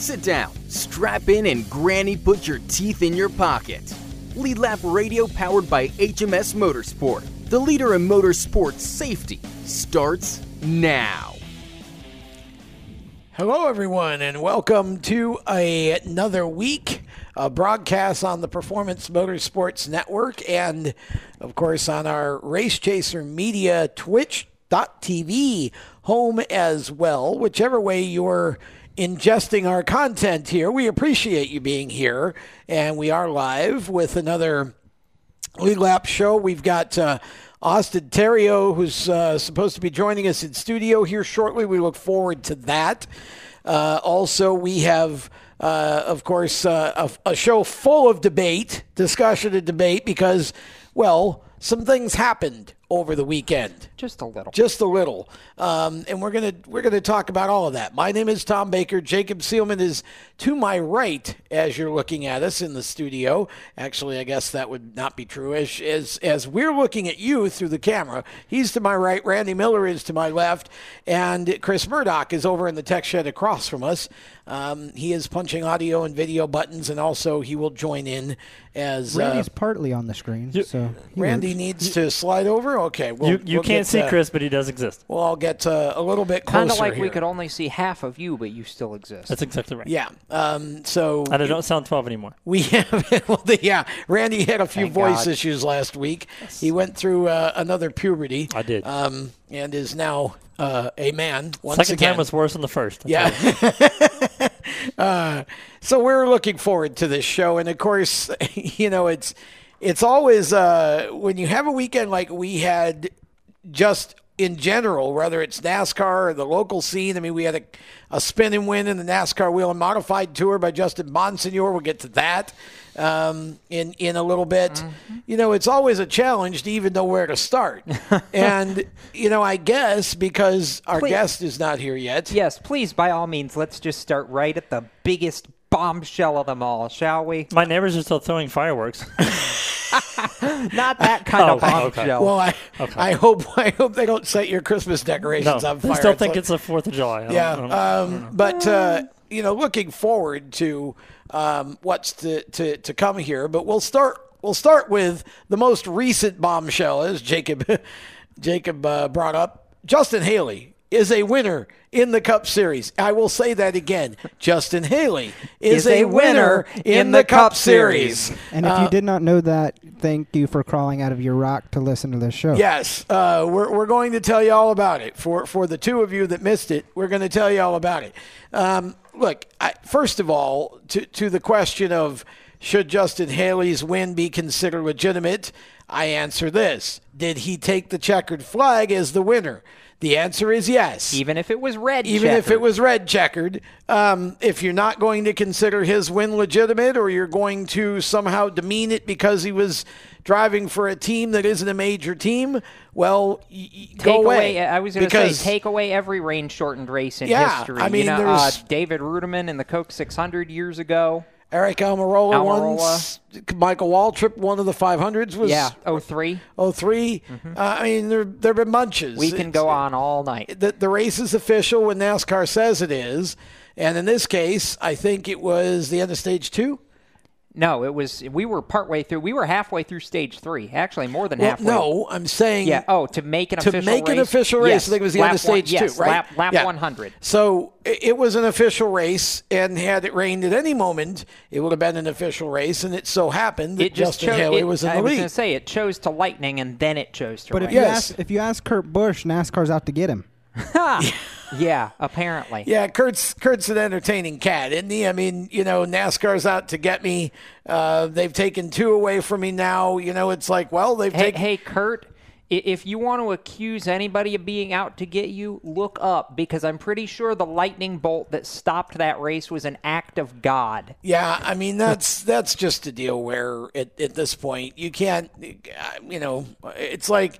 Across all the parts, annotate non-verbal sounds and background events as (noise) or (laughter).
Sit down, strap in, and Granny put your teeth in your pocket. Lead Lap Radio powered by HMS Motorsport, the leader in motorsport safety, starts now. Hello, everyone, and welcome to a, another week of broadcast on the Performance Motorsports Network and, of course, on our Race Chaser Media Twitch.tv home as well. Whichever way you're ingesting our content here, we appreciate you being here. And we are live with another Lead Lap show. We've got. Uh, Austin Theriault, who's uh, supposed to be joining us in studio here shortly. We look forward to that. Uh, also, we have, uh, of course, uh, a, a, show full of debate, discussion, and debate because, well, some things happened over the weekend. Just a little. Just a little. Um, and we're gonna we're gonna talk about all of that. My name is Tom Baker. Jacob Seelman is to my right as you're looking at us in the studio. Actually, I guess that would not be true. As as as we're looking at you through the camera, he's to my right. Randy Miller is to my left, and Chris Murdoch is over in the tech shed across from us. Um, he is punching audio and video buttons, and also he will join in as Randy's uh, partly on the screen. You, so Randy works. needs to slide over. Okay, we'll, you you we'll can't see Chris, but he does exist. Well, I'll get uh, a little bit closer. Kind of like here. we could only see half of you, but you still exist. That's exactly right. Yeah. Um, so and I don't sound twelve anymore. We have (laughs) well, the, yeah. Randy had a few Thank voice God. issues last week. Yes. He went through uh, another puberty. I did. Um, and is now uh, a man once Second again. time was worse than the first. yeah. (laughs) uh, so we're looking forward to this show, and of course, (laughs) you know it's it's always uh, when you have a weekend like we had just in general, whether it's NASCAR or the local scene. I mean, we had a, a spin and win in the NASCAR Whelen Modified Tour by Justin Bonsignore. We'll get to that um, in in a little bit. Mm-hmm. You know, it's always a challenge to even know where to start. (laughs) and you know, I guess because our please. guest is not here yet. Yes, please, by all means, let's just start right at the biggest bombshell of them all, shall we? My neighbors are still throwing fireworks. (laughs) Not that kind oh, of bombshell. Okay. Well, I, okay. I hope (laughs) I hope they don't set your Christmas decorations no, on fire. I still think it's the Fourth of July. I yeah, don't, I don't, um, but uh, you know, looking forward to um, what's to, to to come here. But we'll start we'll start with the most recent bombshell, as Jacob (laughs) Jacob uh, brought up. Justin Haley is a winner in the Cup Series. I will say that again. Justin Haley is, is a, winner in, in the, the, Cup, Cup Series. Series. And if uh, you did not know that, thank you for crawling out of your rock to listen to this show. Yes, uh, we're, we're going to tell you all about it. For, for the two of you that missed it, we're going to tell you all about it. Um, look, I, first of all, to, to the question of should Justin Haley's win be considered legitimate, I answer this. Did he take the checkered flag as the winner? The answer is yes. Even if it was red Even checkered. if it was red checkered. Um, if you're not going to consider his win legitimate or you're going to somehow demean it because he was driving for a team that isn't a major team, well, y- go away. away. I was going to say, take away every rain shortened race in yeah, history. I mean, you know, uh, David Reutimann in the Coke 600 years ago. Aric Almirola, Almirola. once. Michael Waltrip, one of the 500s was yeah, 03. 3 mm-hmm. uh, I mean, there there've been bunches. We can it's, go on all night. The, the race is official when NASCAR says it is, and in this case, I think it was the end of stage two. No, it was we were partway through. We were halfway through stage three. Actually, more than well, halfway. No, I'm saying yeah. Oh, to make an to official make race, an official race. Yes. I think it was the lap end of stage one, yes, two, right? Lap, lap yeah. 100. So it was an official race, and had it rained at any moment, it would have been an official race. And it so happened that it just Justin chose, Haley it, was in the I was lead. going to say it chose to lightning, and then it chose to. But rain. if you yes. ask if you ask Kurt Busch, NASCAR's out to get him. (laughs) yeah, apparently. Yeah, Kurt's Kurt's an entertaining cat, isn't he? I mean, you know, NASCAR's out to get me. Uh, they've taken two away from me now. You know, it's like, well, they've hey, taken. Hey, Kurt, if you want to accuse anybody of being out to get you, look up because I'm pretty sure the lightning bolt that stopped that race was an act of God. Yeah, I mean (laughs) that's that's just a deal where at, at this point you can't, you know, it's like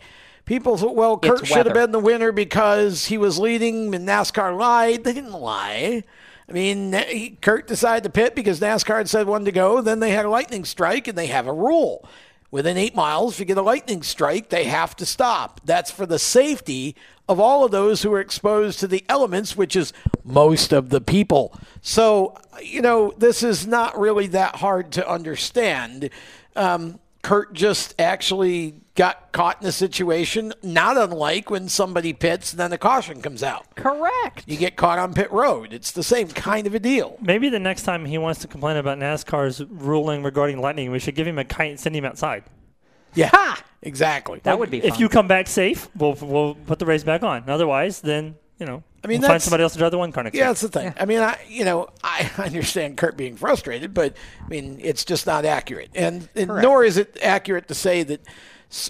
People thought, well, Kurt should have been the winner because he was leading and NASCAR lied. They didn't lie. I mean, he, Kurt decided to pit because NASCAR had said one to go. Then they had a lightning strike, and they have a rule. Within eight miles, if you get a lightning strike, they have to stop. That's for the safety of all of those who are exposed to the elements, which is most of the people. So, you know, this is not really that hard to understand. Um, Kurt just actually got caught in a situation not unlike when somebody pits and then the caution comes out. Correct. You get caught on pit road. It's the same kind of a deal. Maybe the next time he wants to complain about NASCAR's ruling regarding lightning, we should give him a kite and send him outside. Yeah, exactly. That would be If you come back safe, we'll we'll put the race back on. Otherwise, then you know, I mean, we'll find somebody else to drive the one car next Yeah, year. that's the thing. I mean, I you know I (laughs) understand Kurt being frustrated, but I mean it's just not accurate, and, and nor is it accurate to say that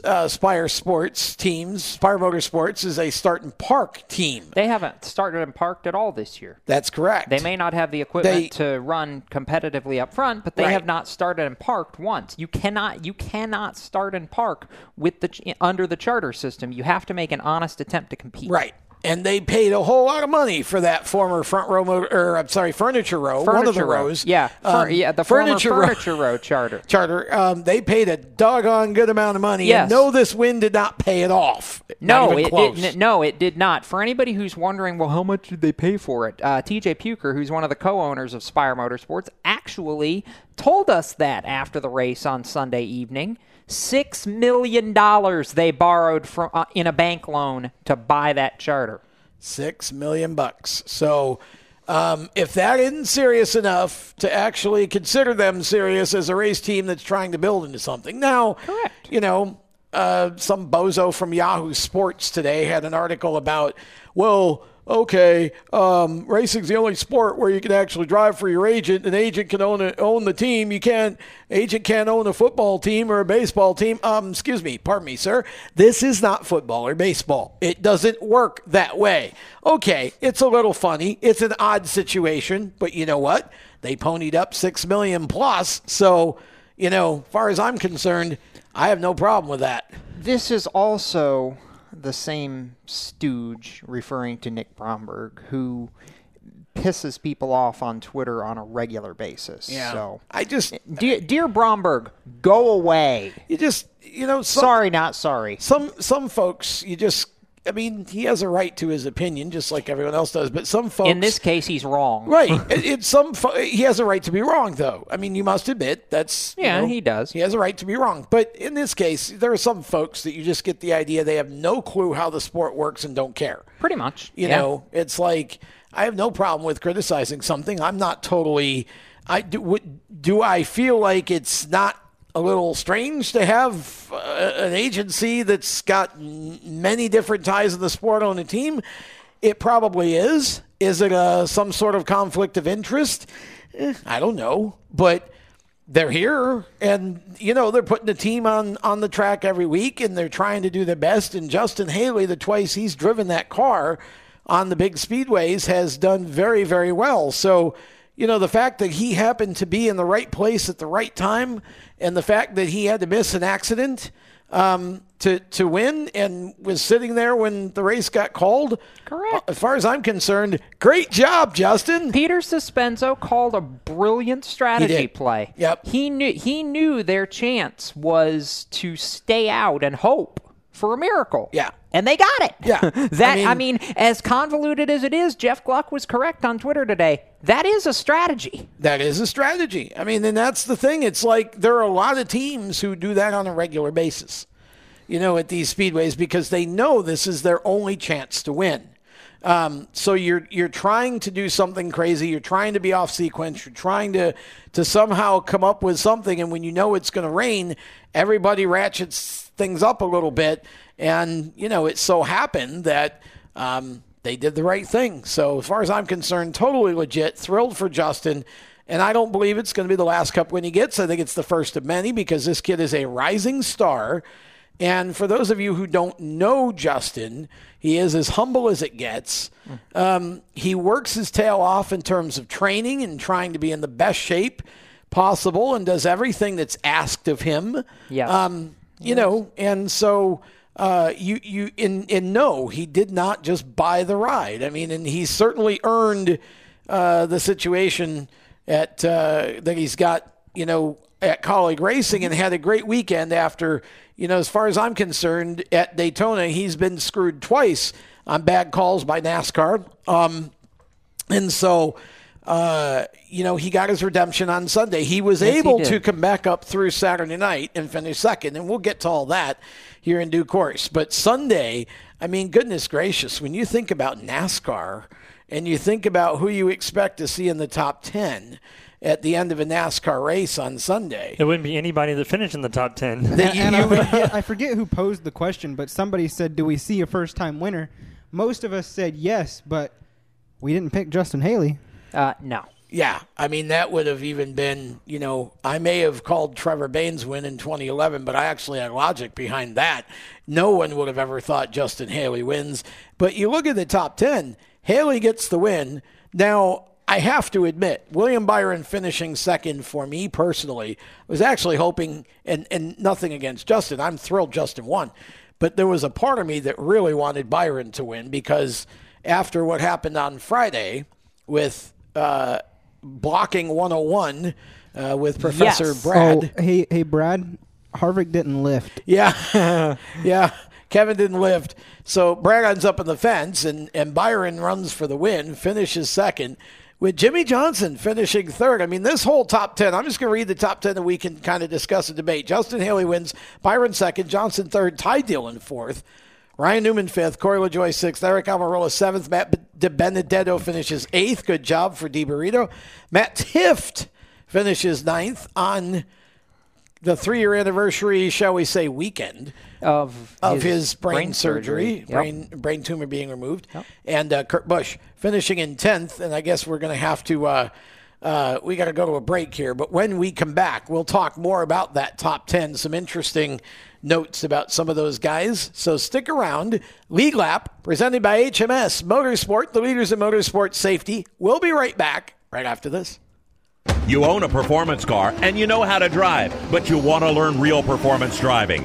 uh, Spire Sports teams, Spire Motorsports, is a start and park team. They haven't started and parked at all this year. That's correct. They may not have the equipment They- to run competitively up front, but they Right. have not started and parked once. You cannot you cannot start and park with the under the charter system. You have to make an honest attempt to compete. right. And they paid a whole lot of money for that former front row, motor, or I'm sorry, furniture row, Furniture one of the row. rows. Yeah, Um, yeah, the furniture former row. furniture row charter. (laughs) charter. Um, they paid a doggone good amount of money. Yes. And no, this win did not pay it off. No, it close. didn't. No, it did not. For anybody who's wondering, well, how much did they pay for it? Uh, TJ Puchyr, who's one of the co-owners of Spire Motorsports, actually told us that after the race on Sunday evening. Six million dollars they borrowed from uh, in a bank loan to buy that charter. Six million bucks. So, um, if that isn't serious enough to actually consider them serious as a race team that's trying to build into something, now, Correct. you know, uh, some bozo from Yahoo Sports today had an article about, well, okay, um, racing's the only sport where you can actually drive for your agent. An agent can own a, own the team. You can't. Agent can't own a football team or a baseball team. Um, excuse me, pardon me, sir. This is not football or baseball. It doesn't work that way. Okay, it's a little funny. It's an odd situation, but you know what? They ponied up six million plus. So, you know, far as I'm concerned, I have no problem with that. This is also the same stooge referring to Nick Bromberg, who pisses people off on Twitter on a regular basis. So, I just, eh, dear, dear Bromberg, go away. you just, you know, some, Sorry, not sorry. some some folks you just I mean he has a right to his opinion just like everyone else does but some folks In this case, he's wrong. right (laughs) it, it's some fo- he has a right to be wrong though I mean you must admit that's you Yeah, know, he does. he has a right to be wrong but in this case there are some folks that you just get the idea they have no clue how the sport works and don't care Pretty much. you yeah. know, it's like I have no problem with criticizing something. I'm not totally. I do. Do I feel like it's not a little strange to have uh, an agency that's got many different ties in the sport on a team? It probably is. Is it uh, some sort of conflict of interest? Eh, I don't know, but they're here and you know they're putting the team on on the track every week and they're trying to do their best and Justin Haley the twice he's driven that car on the big speedways has done very very well so you know the fact that he happened to be in the right place at the right time and the fact that he had to miss an accident um, to to win and was sitting there when the race got called Correct. as far as I'm concerned great job Justin Peter Sospenzo called a brilliant strategy play. Yep. He knew he knew their chance was to stay out and hope for a miracle. Yeah. And they got it. Yeah. (laughs) that I I mean- mean, as convoluted as it is, Jeff Gluck was correct on Twitter today. That is a strategy. That is a strategy. I mean, and that's the thing. It's like there are a lot of teams who do that on a regular basis, you know, at these speedways because they know this is their only chance to win. Um, so you're you're trying to do something crazy. You're trying to be off sequence. You're trying to to somehow come up with something. And when you know it's going to rain, everybody ratchets things up a little bit. And you know, it so happened that um, they did the right thing. So as far as I'm concerned, totally legit. Thrilled for Justin. And I don't believe it's going to be the last cup win he gets. I think it's the first of many because this kid is a rising star. And for those of you who don't know Justin, he is as humble as it gets. Um, he works his tail off in terms of training and trying to be in the best shape possible and does everything that's asked of him. Yes. Um, you know, and so uh, you you in in no, he did not just buy the ride. I mean, and he certainly earned uh, the situation at uh, that he's got. You know, at Kaulig Racing and had a great weekend after. You know, as far as I'm concerned, at Daytona, he's been screwed twice on bad calls by NASCAR. Um, And so, uh, you know, he got his redemption on Sunday. He was Yes, able did. to come back up through Saturday night and finish second. And we'll get to all that here in due course. But Sunday, I mean, goodness gracious, when you think about NASCAR and you think about who you expect to see in the top 10 at the end of a NASCAR race on Sunday. It wouldn't be anybody that finished in the top 10. that you- and I forget, (laughs) I forget who posed the question, but somebody said, "Do we see a first-time winner?" Most of us said yes, but we didn't pick Justin Haley. Uh, no. Yeah, I mean that would have even been, you know, I may have called Trevor Bayne's win in 2011, but I actually had logic behind that. No one would have ever thought Justin Haley wins. But you look at the top 10, Haley gets the win. Now, I have to admit, William Byron finishing second for me personally was actually hoping, and, and nothing against Justin. I'm thrilled Justin won. But there was a part of me that really wanted Byron to win because after what happened on Friday with uh, blocking 101 uh, with Professor Yes. Brad. Oh, hey, hey, Brad. Harvick didn't lift. Yeah, (laughs) yeah. Kevin didn't lift. So Brad ends up in the fence, and, and Byron runs for the win, finishes second, with Jimmie Johnson finishing third. I mean, this whole top 10, I'm just going to read the top 10 that we can kind of discuss and debate. Justin Haley wins, Byron second, Johnson third, Ty Dillon fourth. Ryan Newman fifth, Corey LaJoie sixth, Aric Almirola seventh, Matt DiBenedetto finishes eighth. Good job for DiBurrito. Matt Tifft finishes ninth on the three-year anniversary, shall we say, weekend Of, of his, brain, surgery, Yep. brain brain tumor being removed, and uh, Kurt Busch finishing in tenth. And I guess we're going to have to. Uh, uh, we got to go to a break here, but when we come back, we'll talk more about that top 10, some interesting notes about some of those guys. So stick around. Lead Lap, presented by HMS Motorsport, the leaders in motorsport safety. We'll be right back right after this. You own a performance car and you know how to drive, but you want to learn real performance driving.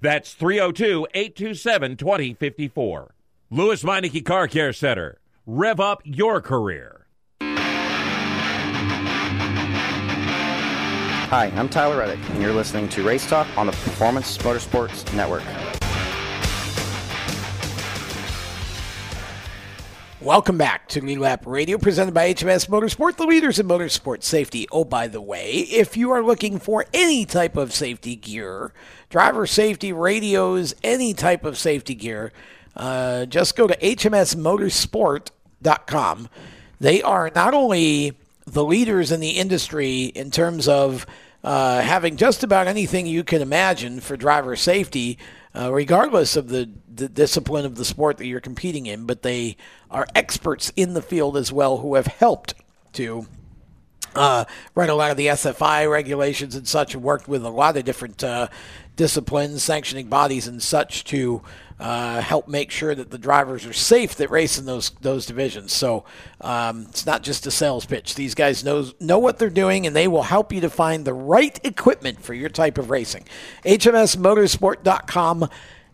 That's 302 827 2054. Lewes Meineke Car Care Center. Rev up your career. Hi, I'm Tyler Reddick, and you're listening to Race Talk on the Performance Motorsports Network. Welcome back to Lead Lap Radio, presented by HMS Motorsport, the leaders in motorsport safety. Oh, by the way, if you are looking for any type of safety gear, driver safety radios, any type of safety gear, uh, just go to hmsmotorsport.com. They are not only the leaders in the industry in terms of uh, having just about anything you can imagine for driver safety, uh, regardless of the, the discipline of the sport that you're competing in, but they are experts in the field as well who have helped to uh, write a lot of the SFI regulations and such, and worked with a lot of different uh, disciplines, sanctioning bodies, and such to uh, help make sure that the drivers are safe that race in those those divisions. So um, it's not just a sales pitch. These guys knows know what they're doing, and they will help you to find the right equipment for your type of racing. HMSMotorsport.com.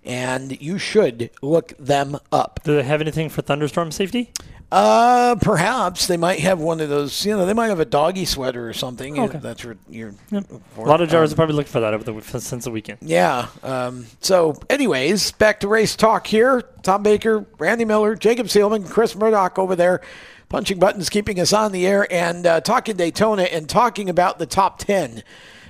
And you should look them up. Do they have anything for thunderstorm safety? Uh, perhaps they might have one of those. You know, they might have a doggy sweater or something. Okay. That's what you're. A lot of drivers Um, are probably looking for that over the since the weekend. yeah. Um, so, anyways, back to race talk here. Tom Baker, Randy Miller, Jacob Seelman, Chris Murdoch over there, punching buttons, keeping us on the air, and uh, talking Daytona and talking about the top 10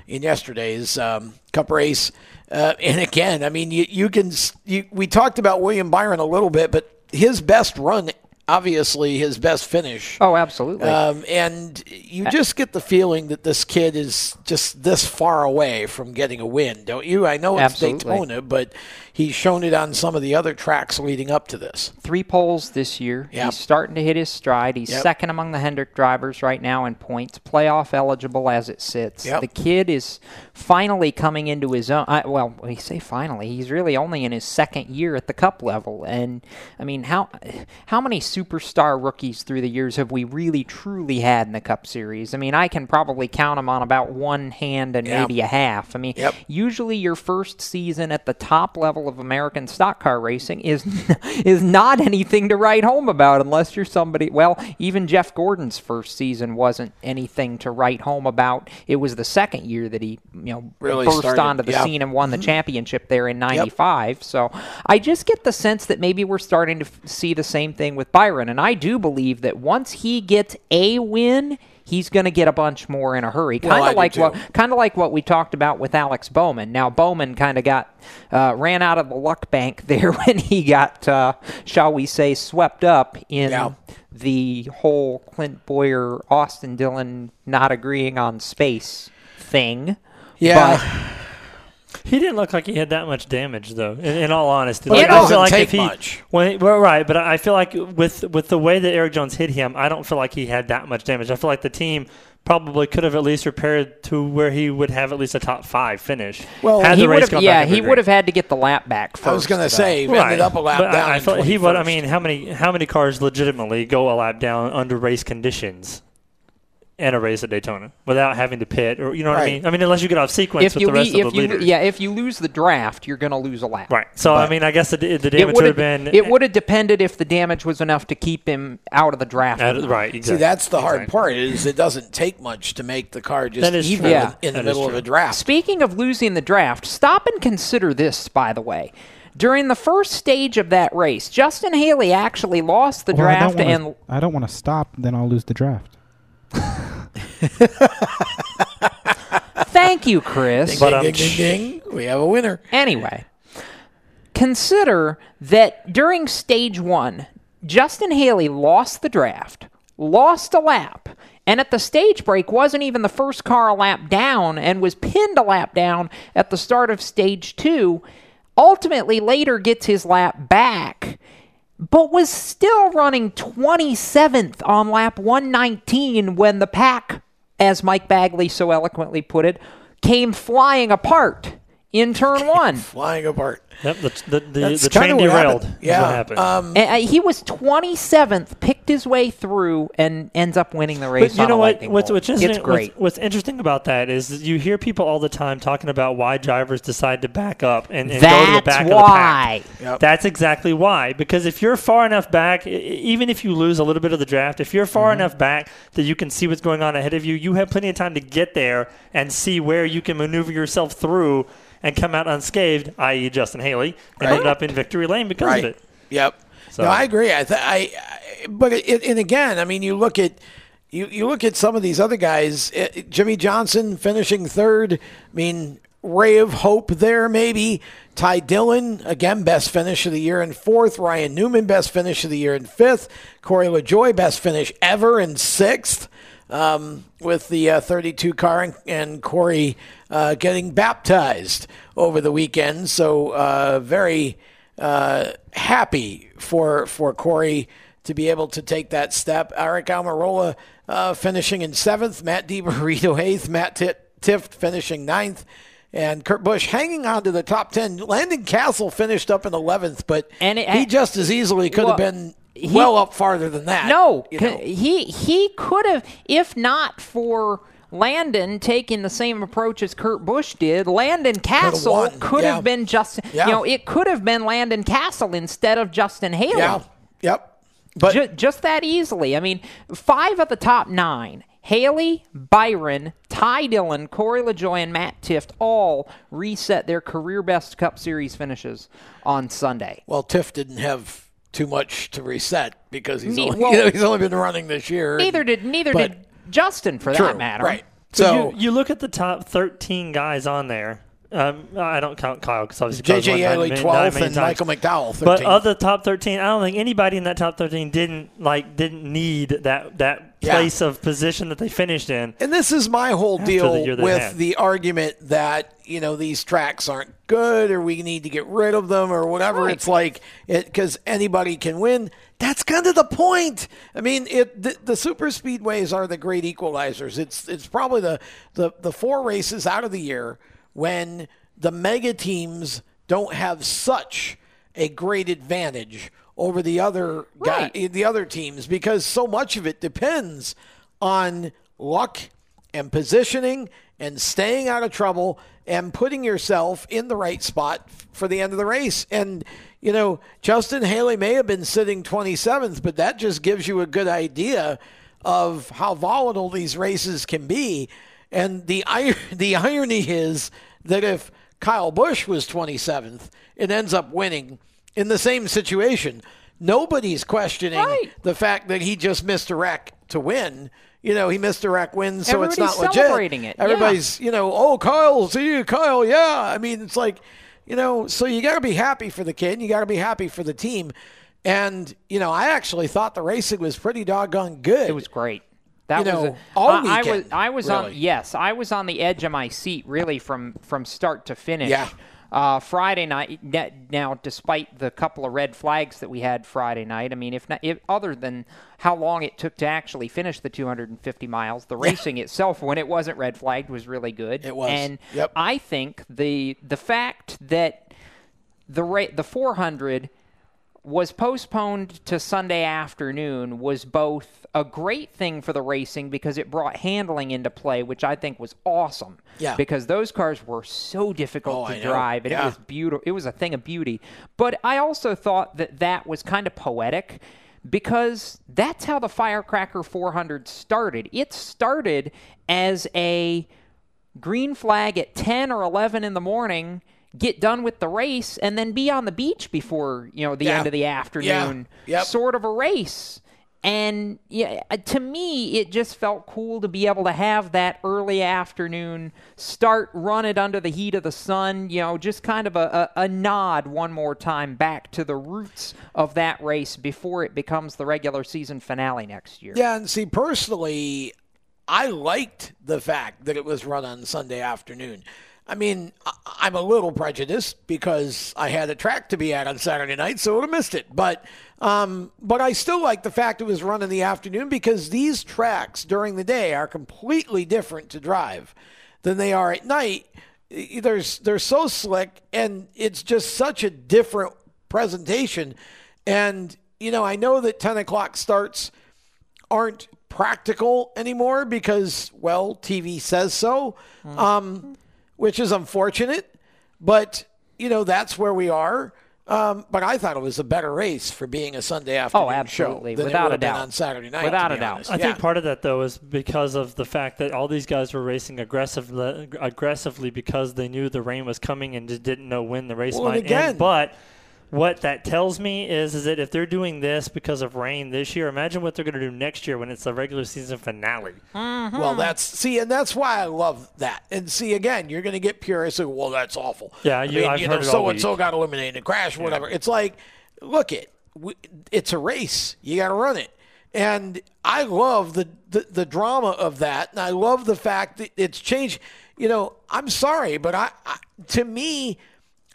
in yesterday's um, Cup race. Uh, and again, I mean, you, you can. You, we talked about William Byron a little bit, but his best run, obviously, his best finish. Oh, absolutely. Um, and you just get the feeling that this kid is just this far away from getting a win, don't you? I know it's Absolutely. Daytona, but he's shown it on some of the other tracks leading up to this. Three poles this year. Yep. He's starting to hit his stride. He's Yep. second among the Hendrick drivers right now in points, playoff eligible as it sits. Yep. The kid is finally coming into his own. I, well, we say finally. He's really only in his second year at the Cup level, and I mean, how how many superstar rookies through the years have we really truly had in the Cup Series? I mean, I can probably count them on about one hand and Yeah. maybe a half. I mean, Yep. usually your first season at the top level of American stock car racing is (laughs) is not anything to write home about unless you're somebody. Well, even Jeff Gordon's first season wasn't anything to write home about. It was the second year that he you know Really burst started, onto the yeah. scene and won the mm-hmm. championship there in '95. So I just get the sense that maybe we're starting to f- see the same thing with Byron, and I do believe that once he gets a win. He's going to get a bunch more in a hurry, kind of do like what kind of like what we talked about with Alex Bowman. Now Bowman kind of got uh, ran out of the luck bank (laughs) there when he got, uh, shall we say, swept up in Yeah. the whole Clint Bowyer Austin Dillon not agreeing on space thing. Yeah. He didn't look like he had that much damage, though. In, in all honesty, Like, it I feel doesn't like take if he, much. When, well, right, but I feel like with with the way that Erik Jones hit him, I don't feel like he had that much damage. I feel like the team probably could have at least repaired to where he would have at least a top five finish. Well, had he the would have, gone yeah, back he would have had to get the lap back first. I was going to say, he Right. ended up a lap but down. I, I feel he would. I mean, how many how many cars legitimately go a lap down under race conditions in a race at Daytona without having to pit or you know what Right. I mean? I mean, unless you get off sequence If with you the rest le- of if the you leaders. yeah if you lose the draft, you're going to lose a lap. Right. So But- I mean, I guess the, the It damage would have been it would have depended if the damage was enough to keep him out of the draft. at- right. Exactly. See, that's the hard Exactly. part is it doesn't take much to make the car just even true. Yeah. in the That is middle of true. a draft. Speaking of losing the draft, stop and consider this, by the way. During the first stage of that race, Justin Haley actually lost the Well, I draft wanna- and I don't want to stop, then I'll lose the draft. (laughs) (laughs) thank you, Chris. But, ding, um, ding, ding, ding. We have a winner. Anyway, consider that during stage one, Justin Haley lost the draft, lost a lap, and at the stage break wasn't even the first car a lap down and was pinned a lap down at the start of stage two. Ultimately, later gets his lap back. But was still running 27th on lap 119 when the pack, as Mike Bagley so eloquently put it, came flying apart in turn one. Flying apart. Yep, the the, the, the train derailed. happened. is Yeah. what happened. Um, And, uh, he was 27th, picked his way through, and ends up winning the race. But you know what? What's, what's, interesting, it's great. What's, what's interesting about that is you hear people all the time talking about why drivers decide to back up and, and go to the That's back why. of the pack. That's exactly why. Because if you're far enough back, e- even if you lose a little bit of the draft, if you're far Mm-hmm. enough back that you can see what's going on ahead of you, you have plenty of time to get there and see where you can maneuver yourself through and come out unscathed, i.e., Justin Haley, and Right. end up in victory lane because right. of it. Yep. So- No, I agree. I, th- I, I but it, and again, I mean, you look at you you look at some of these other guys. eh, Jimmie Johnson finishing third. I mean, ray of hope there maybe. Ty Dillon again, best finish of the year in fourth. Ryan Newman, best finish of the year in fifth. Corey LaJoie, best finish ever in sixth. Um, with the uh, 32 car and, and Corey uh, getting baptized over the weekend. So uh, very uh, happy for for Corey to be able to take that step. Aric Almirola uh, finishing in seventh, Matt DiBarito (laughs) eighth, Matt Tit- Tifft finishing ninth, and Kurt Busch hanging on to the top ten. Landon Cassill finished up in eleventh, but And it- he just as easily could have been he- well up farther than that. No, you know. he he could have, if not for Landon taking the same approach as Kurt Busch did. Landon Cassill could yeah. have been Justin. Yeah. You know, it could have been Landon Cassill instead of Justin Haley. yeah, yep. But Ju- just that easily. I mean, five of the top nine. Haley, Byron, Ty Dillon, Corey LaJoie, and Matt Tifft all reset their career best Cup Series finishes on Sunday. well, Tifft didn't have too much to reset because he's Ne- only, (laughs) well- you know, he's only been running this year. Neither and- did neither but- did Justin for True, that matter. right? So So you, you look at the top 13 guys on there. Um, I don't count Kyle because obviously JJ Yeley 12th and times. Michael McDowell But 13th. of the top 13, I don't think anybody in that top 13 didn't like didn't need that that Yeah. place of position that they finished in. And this is my whole After the deal with had. the argument that you know these tracks aren't good or we need to get rid of them or whatever. Right. It's like it because anybody can win. That's kind of the point. I mean, it the, the super speedways are the great equalizers. It's it's probably the, the the four races out of the year when the mega teams don't have such a great advantage over the other guy, the other teams because so much of it depends on luck and positioning and staying out of trouble and putting yourself in the right spot for the end of the race. And, you know, Justin Haley may have been sitting 27th, but that just gives you a good idea of how volatile these races can be. And the, (laughs) the irony is that if Kyle Busch was 27th and ends up winning in the same situation, nobody's questioning Right. the fact that he just missed a wreck to win. You know, he missed a wreck win, so it's Everybody's not legit. celebrating it, yeah. Everybody's, you know, oh, Kyle, see you, Kyle, yeah. I mean, it's like, you know, so you got to be happy for the kid. and You got to be happy for the team. And, you know, I actually thought the racing was pretty doggone good. It was great. That You was know, a, all I, I was I was on yes I was on the edge of my seat really from from start to finish. Yeah. Uh, Friday night. Now, despite the couple of red flags that we had Friday night, I mean, if not, if, other than how long it took to actually finish the 250 miles, the racing itself, when it wasn't red flagged, was really good. It was. and Yep. I think the the fact that the ra- the 400 was postponed to Sunday afternoon was both a great thing for the racing because it brought handling into play, which I think was awesome. Yeah. Because those cars were so difficult Oh, to I know. drive, and Yeah. it was beautiful. It was a thing of beauty. But I also thought that that was kind of poetic because that's how the Firecracker 400 started. It started as a green flag at 10 or 11 in the morning get done with the race and then be on the beach before you know the Yeah. end of the afternoon Yep. sort of a race and yeah uh, to me it just felt cool to be able to have that early afternoon start run it under the heat of the sun you know just kind of a, a, a nod one more time back to the roots of that race before it becomes the regular season finale next year Yeah, and see, personally, I liked the fact that it was run on Sunday afternoon. I mean, I'm a little prejudiced because I had a track to be at on Saturday night, so I would have missed it. But, um, but I still like the fact it was run in the afternoon because these tracks during the day are completely different to drive than they are at night. they're they're so slick, and it's just such a different presentation. And you know, I know that ten o'clock starts aren't practical anymore because well, TV says so, um, which is unfortunate. But you know, that's where we are. Um, but I thought it was a better race for being a Sunday afternoon Oh, absolutely. show than Without it would a have been doubt. on Saturday night. Without a doubt. honest. I Yeah. think part of that though is because of the fact that all these guys were racing aggressively, aggressively because they knew the rain was coming and just didn't know when the race Well, might again- end. But what that tells me is, is that if they're doing this because of rain this year, imagine what they're going to do next year when it's the regular season finale. Mm-hmm. Well, that's see, and that's why I love that. And see, again, you're going to get purists who, well, that's awful. Yeah, I you- mean, I've you heard know, it so and so got eliminated in a crash, whatever. It's like, look it, it's a race. You got to run it, and I love the, the the drama of that, and I love the fact that it's changed. You know, I'm sorry, but I, I to me,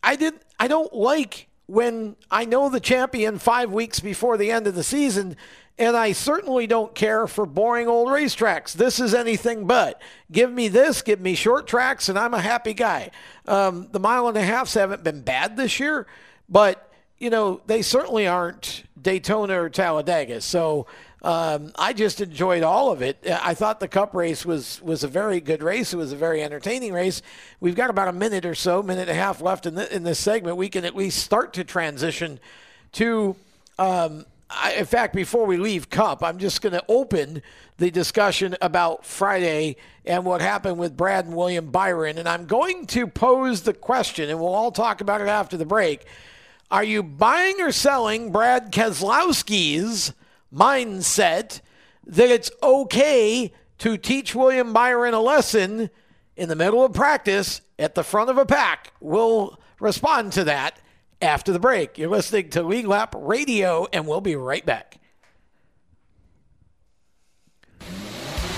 I did I don't like when I know the champion five weeks before the end of the season, and I certainly don't care for boring old racetracks. This is anything but. Give me this, give me short tracks, and I'm a happy guy. Um, the mile and a halfs haven't been bad this year, but you know they certainly aren't Daytona or Talladega. So. Um, I just enjoyed all of it. I thought the Cup race was was a very good race. It was a very entertaining race. We've got about a minute or so, minute and a half left in, the, in this segment. We can at least start to transition to. Um, I, in fact, before we leave Cup, I'm just going to open the discussion about Friday and what happened with Brad and William Byron, and I'm going to pose the question, and we'll all talk about it after the break. Are you buying or selling Brad Keselowski's mindset that it's okay to teach William Byron a lesson in the middle of practice at the front of a pack? We'll respond to that after the break. You're listening to Lead Lap Radio, and we'll be right back.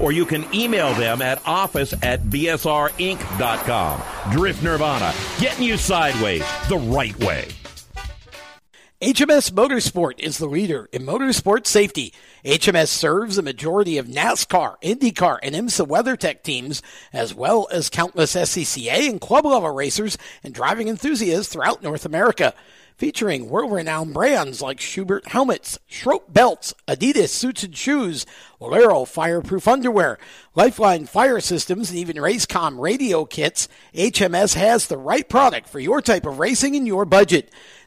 or you can email them at office at bsrinc.com. Drift Nirvana, getting you sideways the right way. HMS Motorsport is the leader in motorsport safety. HMS serves a majority of NASCAR, IndyCar, and IMSA WeatherTech teams, as well as countless SCCA and club level racers and driving enthusiasts throughout North America. Featuring world renowned brands like Schuberth helmets, Schroth belts, Adidas suits and shoes, Valero fireproof underwear, Lifeline fire systems, and even Racecom radio kits, HMS has the right product for your type of racing and your budget.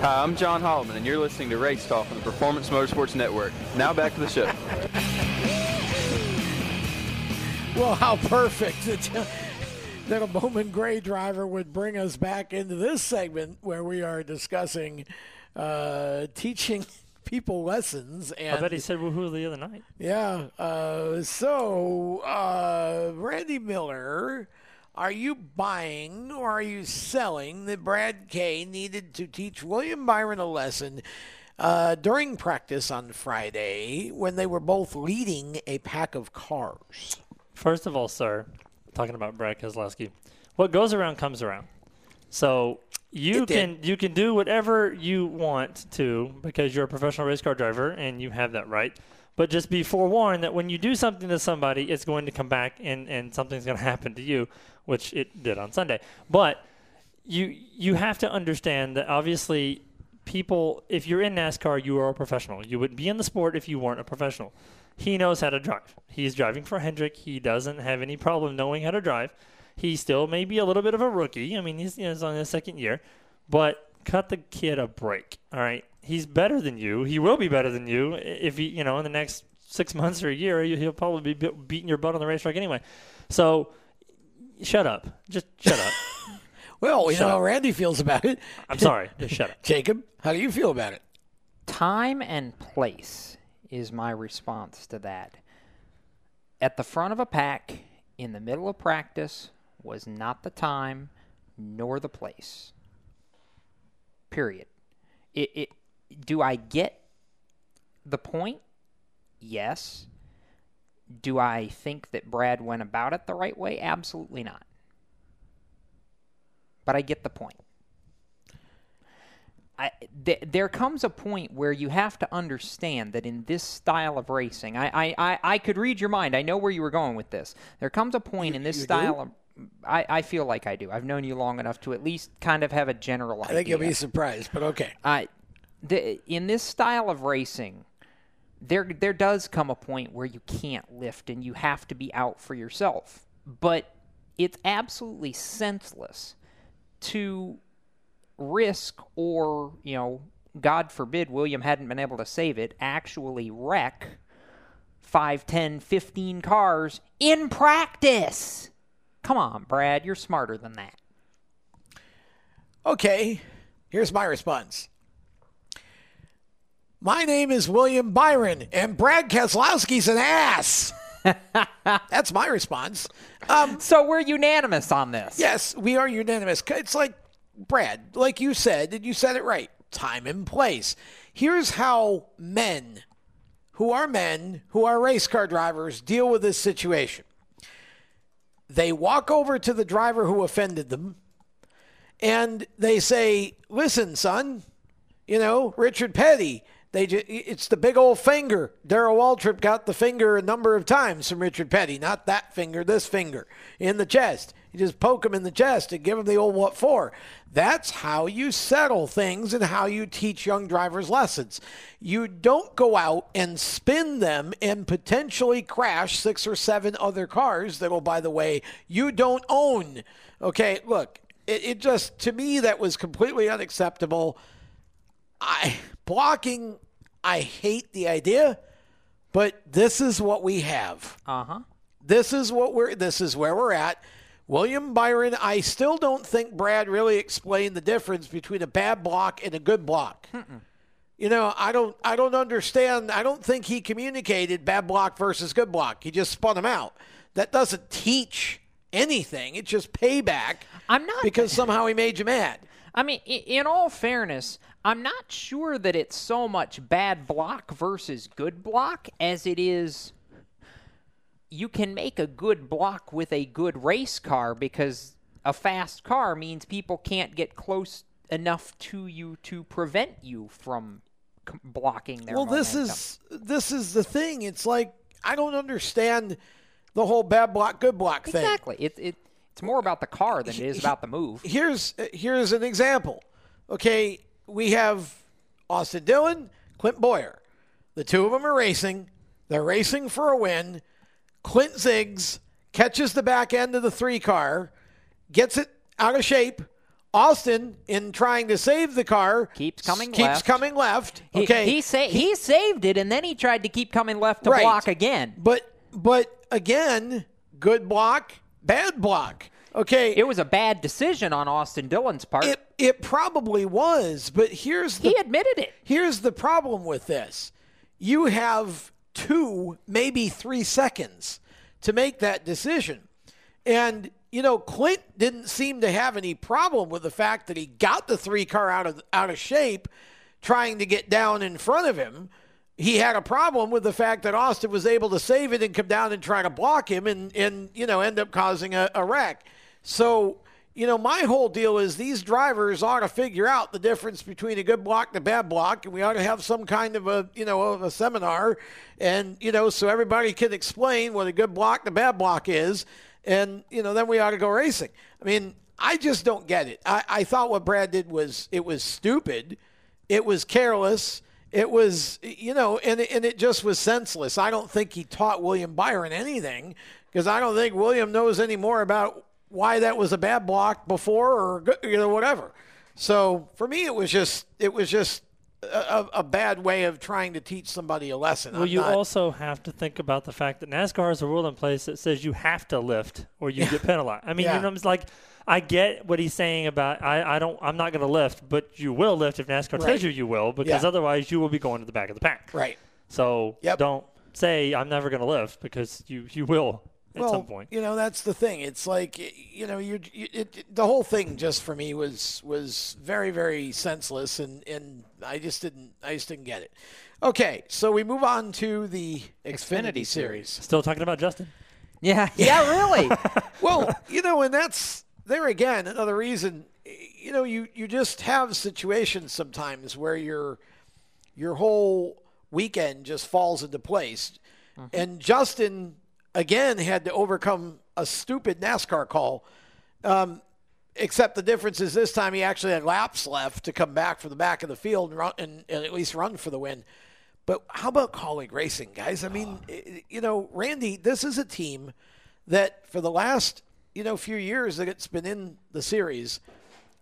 Hi, I'm John Holloman, and you're listening to Race Talk on the Performance Motorsports Network. Now back to the show. Well, how perfect that, (laughs) that a Bowman Gray driver would bring us back into this segment where we are discussing uh, teaching (laughs) people lessons. And I bet he said woohoo the other night. Yeah. Uh, so, uh, Randy Miller, are you buying or are you selling that Brad Kay needed to teach William Byron a lesson uh, during practice on Friday when they were both leading a pack of cars? First of all, sir, talking about Brad Keselowski, what goes around comes around. So you can you can do whatever you want to because you're a professional race car driver and you have that right. But just be forewarned that when you do something to somebody, it's going to come back and, and something's going to happen to you, which it did on Sunday. But you you have to understand that obviously people if you're in NASCAR, you are a professional. You wouldn't be in the sport if you weren't a professional. He knows how to drive. He's driving for Hendrick. He doesn't have any problem knowing how to drive. He still may be a little bit of a rookie. I mean, he's, you know, he's on his second year, but cut the kid a break. All right, he's better than you. He will be better than you if he, you know, in the next six (laughs) months or a year, he'll probably be beating your butt on the racetrack anyway. So, shut up. Just shut up. (laughs) Well, you Shut know how. Randy feels about it. I'm sorry. (laughs) Just shut up. Jacob, how do you feel about it? Time and place is my response to that. At the front of a pack, in the middle of practice, was not the time nor the place. Period. It, it, do I get the point? Yes. Do I think that Brad went about it the right way? Absolutely not. But I get the point. I, th- there comes a point where you have to understand that in this style of racing, I, I, I, I could read your mind. I know where you were going with this. There comes a point in this style do? of. I, I feel like I do. I've known you long enough to at least kind of have a general I idea. think you'll be surprised, but okay. I, the, in this style of racing, there there does come a point where you can't lift and you have to be out for yourself. But it's absolutely senseless to risk or, you know, God forbid William hadn't been able to save it, actually wreck 5, 10, 15 cars in practice. Come on, Brad, you're smarter than that. Okay, here's my response. My name is William Byron, and Brad Keselowski's an ass. (laughs) That's my response. Um, so we're unanimous on this. Yes, we are unanimous. It's like Brad, like you said, and you said it right. Time and place. Here's how men, who are men, who are race car drivers, deal with this situation. They walk over to the driver who offended them, and they say, "Listen, son, you know Richard Petty." They ju- it's the big old finger. Darrell Waltrip got the finger a number of times from Richard Petty. Not that finger, this finger in the chest. You just poke him in the chest and give him the old what for. That's how you settle things and how you teach young drivers lessons. You don't go out and spin them and potentially crash six or seven other cars that, oh, by the way, you don't own. Okay, look, it, it just, to me, that was completely unacceptable. I blocking I hate the idea, but this is what we have. Uh huh. This is what we're this is where we're at. William Byron, I still don't think Brad really explained the difference between a bad block and a good block. You know, I don't I don't understand. I don't think he communicated bad block versus good block. He just spun them out. That doesn't teach anything. It's just payback. I'm not because somehow he made you mad. I mean, in all fairness, I'm not sure that it's so much bad block versus good block as it is you can make a good block with a good race car because a fast car means people can't get close enough to you to prevent you from c- blocking their well, this is this is the thing. It's like I don't understand the whole bad block good block thing. exactly it, it it's more about the car than it is about the move Here's here's an example. Okay, we have Austin Dillon, Clint Bowyer. The two of them are racing. They're racing for a win. Clint zigs, catches the back end of the three car, gets it out of shape. Austin, in trying to save the car, keeps coming keeps left. coming left. He- Okay, he, sa- he saved it and then he tried to keep coming left to Right. block again But but again, good block, bad block. Okay, it was a bad decision on Austin Dillon's part It it probably was, but here's the he admitted it Here's the problem with this. You have 2, maybe 3 seconds to make that decision. And you know, Clint didn't seem to have any problem with the fact that he got the 3 car out of out of shape trying to get down in front of him. He had a problem with the fact that Austin was able to save it and come down and try to block him and, and you know, end up causing a, a wreck. So, you know, my whole deal is these drivers ought to figure out the difference between a good block and a bad block, and we ought to have some kind of a, you know, of a seminar, and you know, so everybody can explain what a good block and a bad block is, and you know, then we ought to go racing. I mean, I just don't get it. I, I thought what Brad did was it was stupid, it was careless. It was, you know, and and it just was senseless. I don't think he taught William Byron anything because I don't think William knows any more about why that was a bad block before or you know whatever. So for me, it was just it was just a, a, bad way of trying to teach somebody a lesson. Well, I'm you not- also have to think about the fact that NASCAR has a rule in place that says you have to lift or you get penalized. I mean, Yeah. you know, it's like I get what he's saying about I, I don't I'm not going to lift, but you will lift if NASCAR Right. tells you you will, because Yeah. otherwise you will be going to the back of the pack. right. So don't say I'm never going to lift because you you will at well, some point. you know that's the thing. It's like you know you're you, it, it- the whole thing just for me was was very very senseless, and and I just didn't I just didn't get it. Okay, so we move on to the Xfinity, series. Still talking about Justin. Yeah, (laughs) yeah, really. (laughs) well, you know, and that's there again another reason. You know, you you just have situations sometimes where your your whole weekend just falls into place, mm-hmm. and Justin again had to overcome a stupid NASCAR call. Um, except the difference is this time he actually had laps left to come back from the back of the field and, run, and, and at least run for the win. But how about Kaulig racing, guys? I mean, i- you know, Randy, this is a team that for the last you know few years that it's been in the series,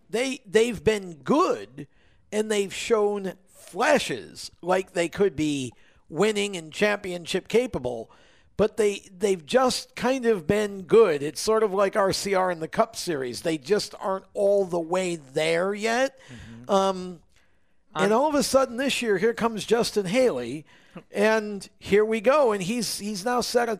they they've been good and they've shown flashes like they could be winning and championship capable. But they they've just kind of been good. It's sort of like RCR in the Cup Series. They just aren't all the way there yet. Um, and all of a sudden this year, here comes Justin Haley, and here we go. And he's he's now set a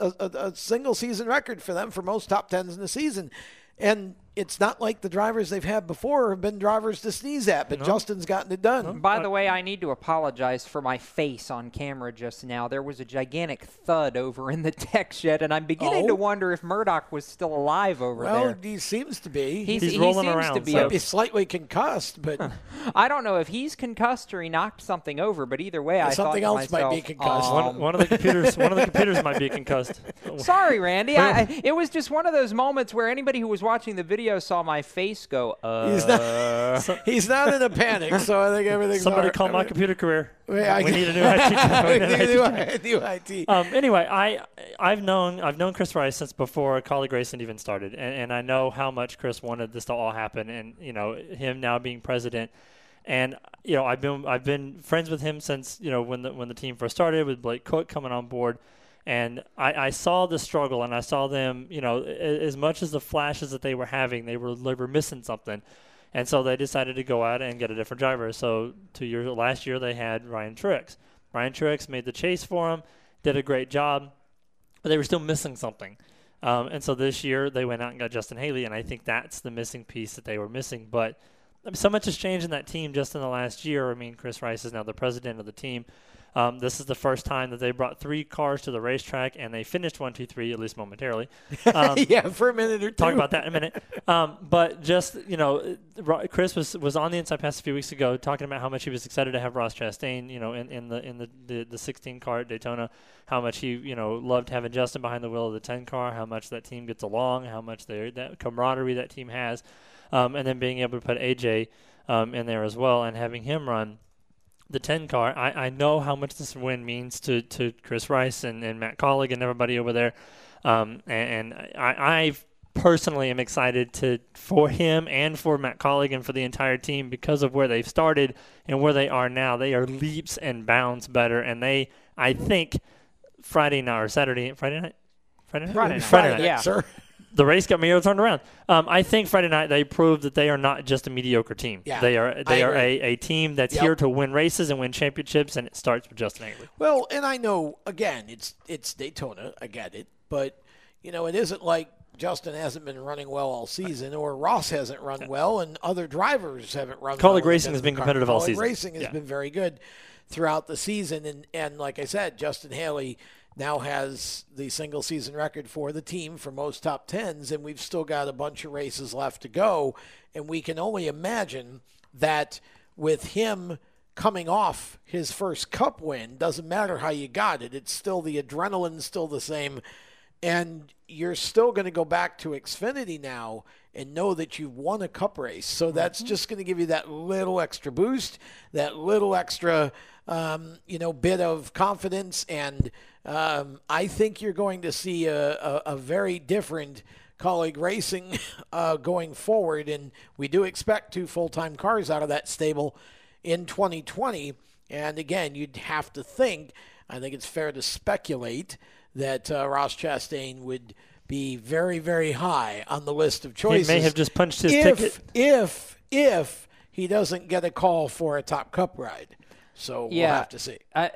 a, a, a single season record for them for most top tens in the season. And it's not like the drivers they've had before have been drivers to sneeze at, but No. Justin's gotten it done. By the way, I need to apologize for my face on camera just now. There was a gigantic thud over in the (laughs) tech shed, and I'm beginning Oh? to wonder if Murdoch was still alive over well, there. Well, he seems to be. He's- He's he rolling seems around, to be Might so- be slightly concussed, but (laughs) I don't know if he's concussed or he knocked something over, but either way, I Something thought to else might be myself, concussed. One, um, one of the computers one of the computers might be concussed. (laughs) Sorry, Randy. I, I, it was just one of those moments where anybody who was watching the video saw my face go. Uh, he's not (laughs) he's not in a panic, so I think everything's Somebody all right. call my computer career. (laughs) Yeah, I- we need a new (laughs) IT guy. We We need an need a IT new- IT. Um, anyway, I I've known I've known Chris Rice since before Kaulig Racing even started, and, and I know how much Chris wanted this to all happen, and you know him now being president. And you know I've been I've been friends with him since you know when the when the team first started with Blake Koch coming on board, And I, I saw the struggle, and I saw them. You know, as much as the flashes that they were having, they were they were missing something. And so they decided to go out and get a different driver. So two years last year they had Ryan Truex. Ryan Truex made the chase for him, did a great job, but they were still missing something. Um, and so this year they went out and got Justin Haley, and I think that's the missing piece that they were missing. But I mean, so much has changed in that team just in the last year. I mean, Chris Rice is now the president of the team. Um, this is the first time that they brought three cars to the racetrack, and they finished one, two, three, at least momentarily. (laughs) Um, yeah, for a minute or two. Talk about that in a minute. Um, but just you know, Chris was was on the Inside Pass a few weeks ago, talking about how much he was excited to have Ross Chastain, you know, in, in the in the, the, the 16 car at Daytona. How much he you know loved having Justin behind the wheel of the 10 car. How much that team gets along. How much they that camaraderie that team has, um, and then being able to put AJ um, in there as well, and having him run the 10 car. I, I know how much this win means to, to Chris Rice and, and Matt Kaulig and everybody over there. Um, and, and I, I personally am excited to for him and for Matt Kaulig and for the entire team because of where they've started and where they are now. They are leaps and bounds better. And they, I think, Friday night or Saturday, Friday night? Friday night? Friday night. Friday night. Yeah. Sir. The race got me all turned around. Um, I think Friday night they proved that they are not just a mediocre team. Yeah, they are they I are agree. a, a team that's Yep. here to win races and win championships, and it starts with Justin Haley. Well, and I know again, it's it's Daytona. I get it, but you know, it isn't like Justin hasn't been running well all season, or Ross hasn't run well, and other drivers haven't run. Kaulig well in Racing has been competitive all season. Racing has Yeah. been very good throughout the season, and and like I said, Justin Haley now has the single season record for the team for most top tens, and we've still got a bunch of races left to go, and we can only imagine that with him coming off his first cup win doesn't matter how you got it it's still the adrenaline's still the same. And you're still going to go back to xfinity now and know that you've won a cup race. So that's just going to give you that little extra boost that little extra um, you know bit of confidence. And um, i think you're going to see a, a, a very different Kaulig racing (laughs) uh, going forward. And we do expect two full-time cars out of that stable in 2020. And again, you'd have to think, I think it's fair to speculate that uh, Ross Chastain would be very, very high on the list of choices. He may have just punched his if, ticket. If, if he doesn't get a call for a top cup ride. So yeah, we'll have to see. Uh,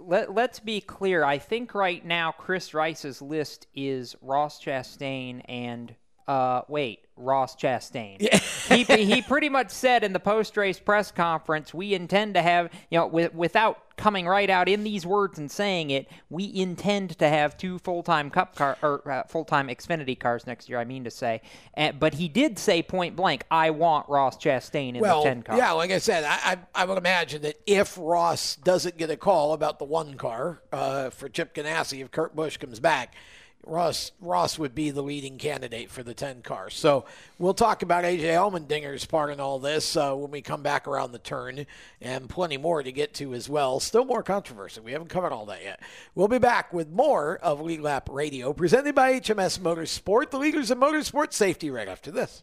let, let's be clear. I think right now Chris Rice's list is Ross Chastain and uh, wait, Ross Chastain. he, he pretty much said in the post race press conference, we intend to have, you know, with, without coming right out in these words and saying it, we intend to have two full time Cup car or uh, full time Xfinity cars next year. I mean to say, and, but he did say point blank, I want Ross Chastain in well, the ten car. yeah, like I said, I, I I would imagine that if Ross doesn't get a call about the one car uh, for Chip Ganassi, if Kurt Busch comes back, Ross Ross would be the leading candidate for the 10 car. So we'll talk about AJ Allmendinger's part in all this uh, when we come back around the turn, and plenty more to get to as well. Still more controversy. We haven't covered all that yet. We'll be back with more of Lead Lap Radio, presented by HMS Motorsport, the leaders in motorsport safety, right after this.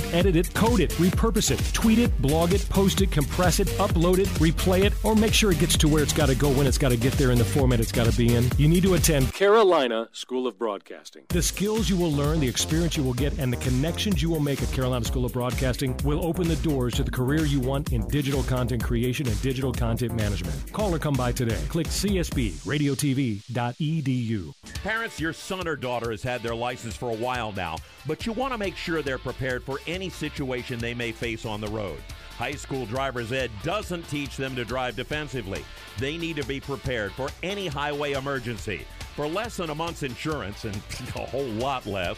edit it, code it, repurpose it, tweet it, blog it, post it, compress it, upload it, replay it, or make sure it gets to where it's got to go when it's got to get there in the format it's got to be in, you need to attend Carolina School of Broadcasting. The skills you will learn, the experience you will get, and the connections you will make at Carolina School of Broadcasting will open the doors to the career you want in digital content creation and digital content management. Call or come by today. Click csbradiotv.edu. Parents, your son or daughter has had their license for a while now, but you want to make sure they're prepared for any situation they may face on the road. High school driver's ed doesn't teach them to drive defensively. They need to be prepared for any highway emergency. For less than a month's insurance and (laughs) a whole lot less,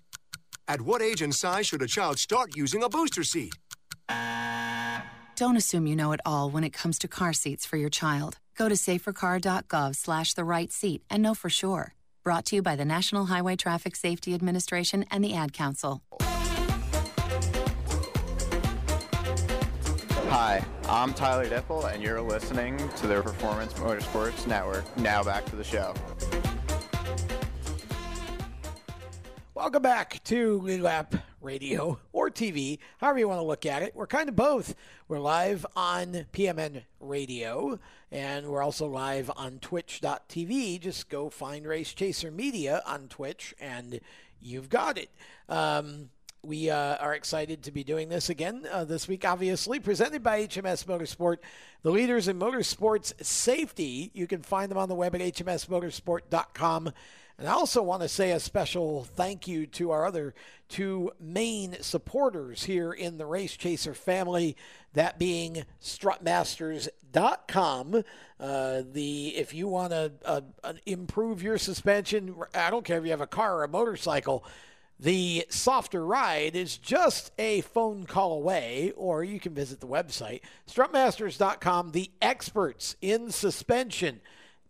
At what age and size should a child start using a booster seat? Don't assume you know it all when it comes to car seats for your child. Go to safercar.gov slash the right seat and know for sure. Brought to you by the National Highway Traffic Safety Administration and the Ad Council. Hi, I'm Tyler Dippel, and you're listening to the Performance Motorsports Network. Now back to the show. Welcome back to Lead Lap Radio or TV, however you want to look at it. We're kind of both. We're live on PMN Radio, and we're also live on Twitch.tv. Just go find Race Chaser Media on Twitch, and you've got it. Um, we uh, are excited to be doing this again uh, this week, obviously, presented by HMS Motorsport, the leaders in motorsports safety. You can find them on the web at hmsmotorsport.com. And I also want to say a special thank you to our other two main supporters here in the Race Chaser family, that being strutmasters.com. Uh, the if you want to uh, improve your suspension, I don't care if you have a car or a motorcycle, the softer ride is just a phone call away, or you can visit the website, strutmasters.com, the experts in suspension.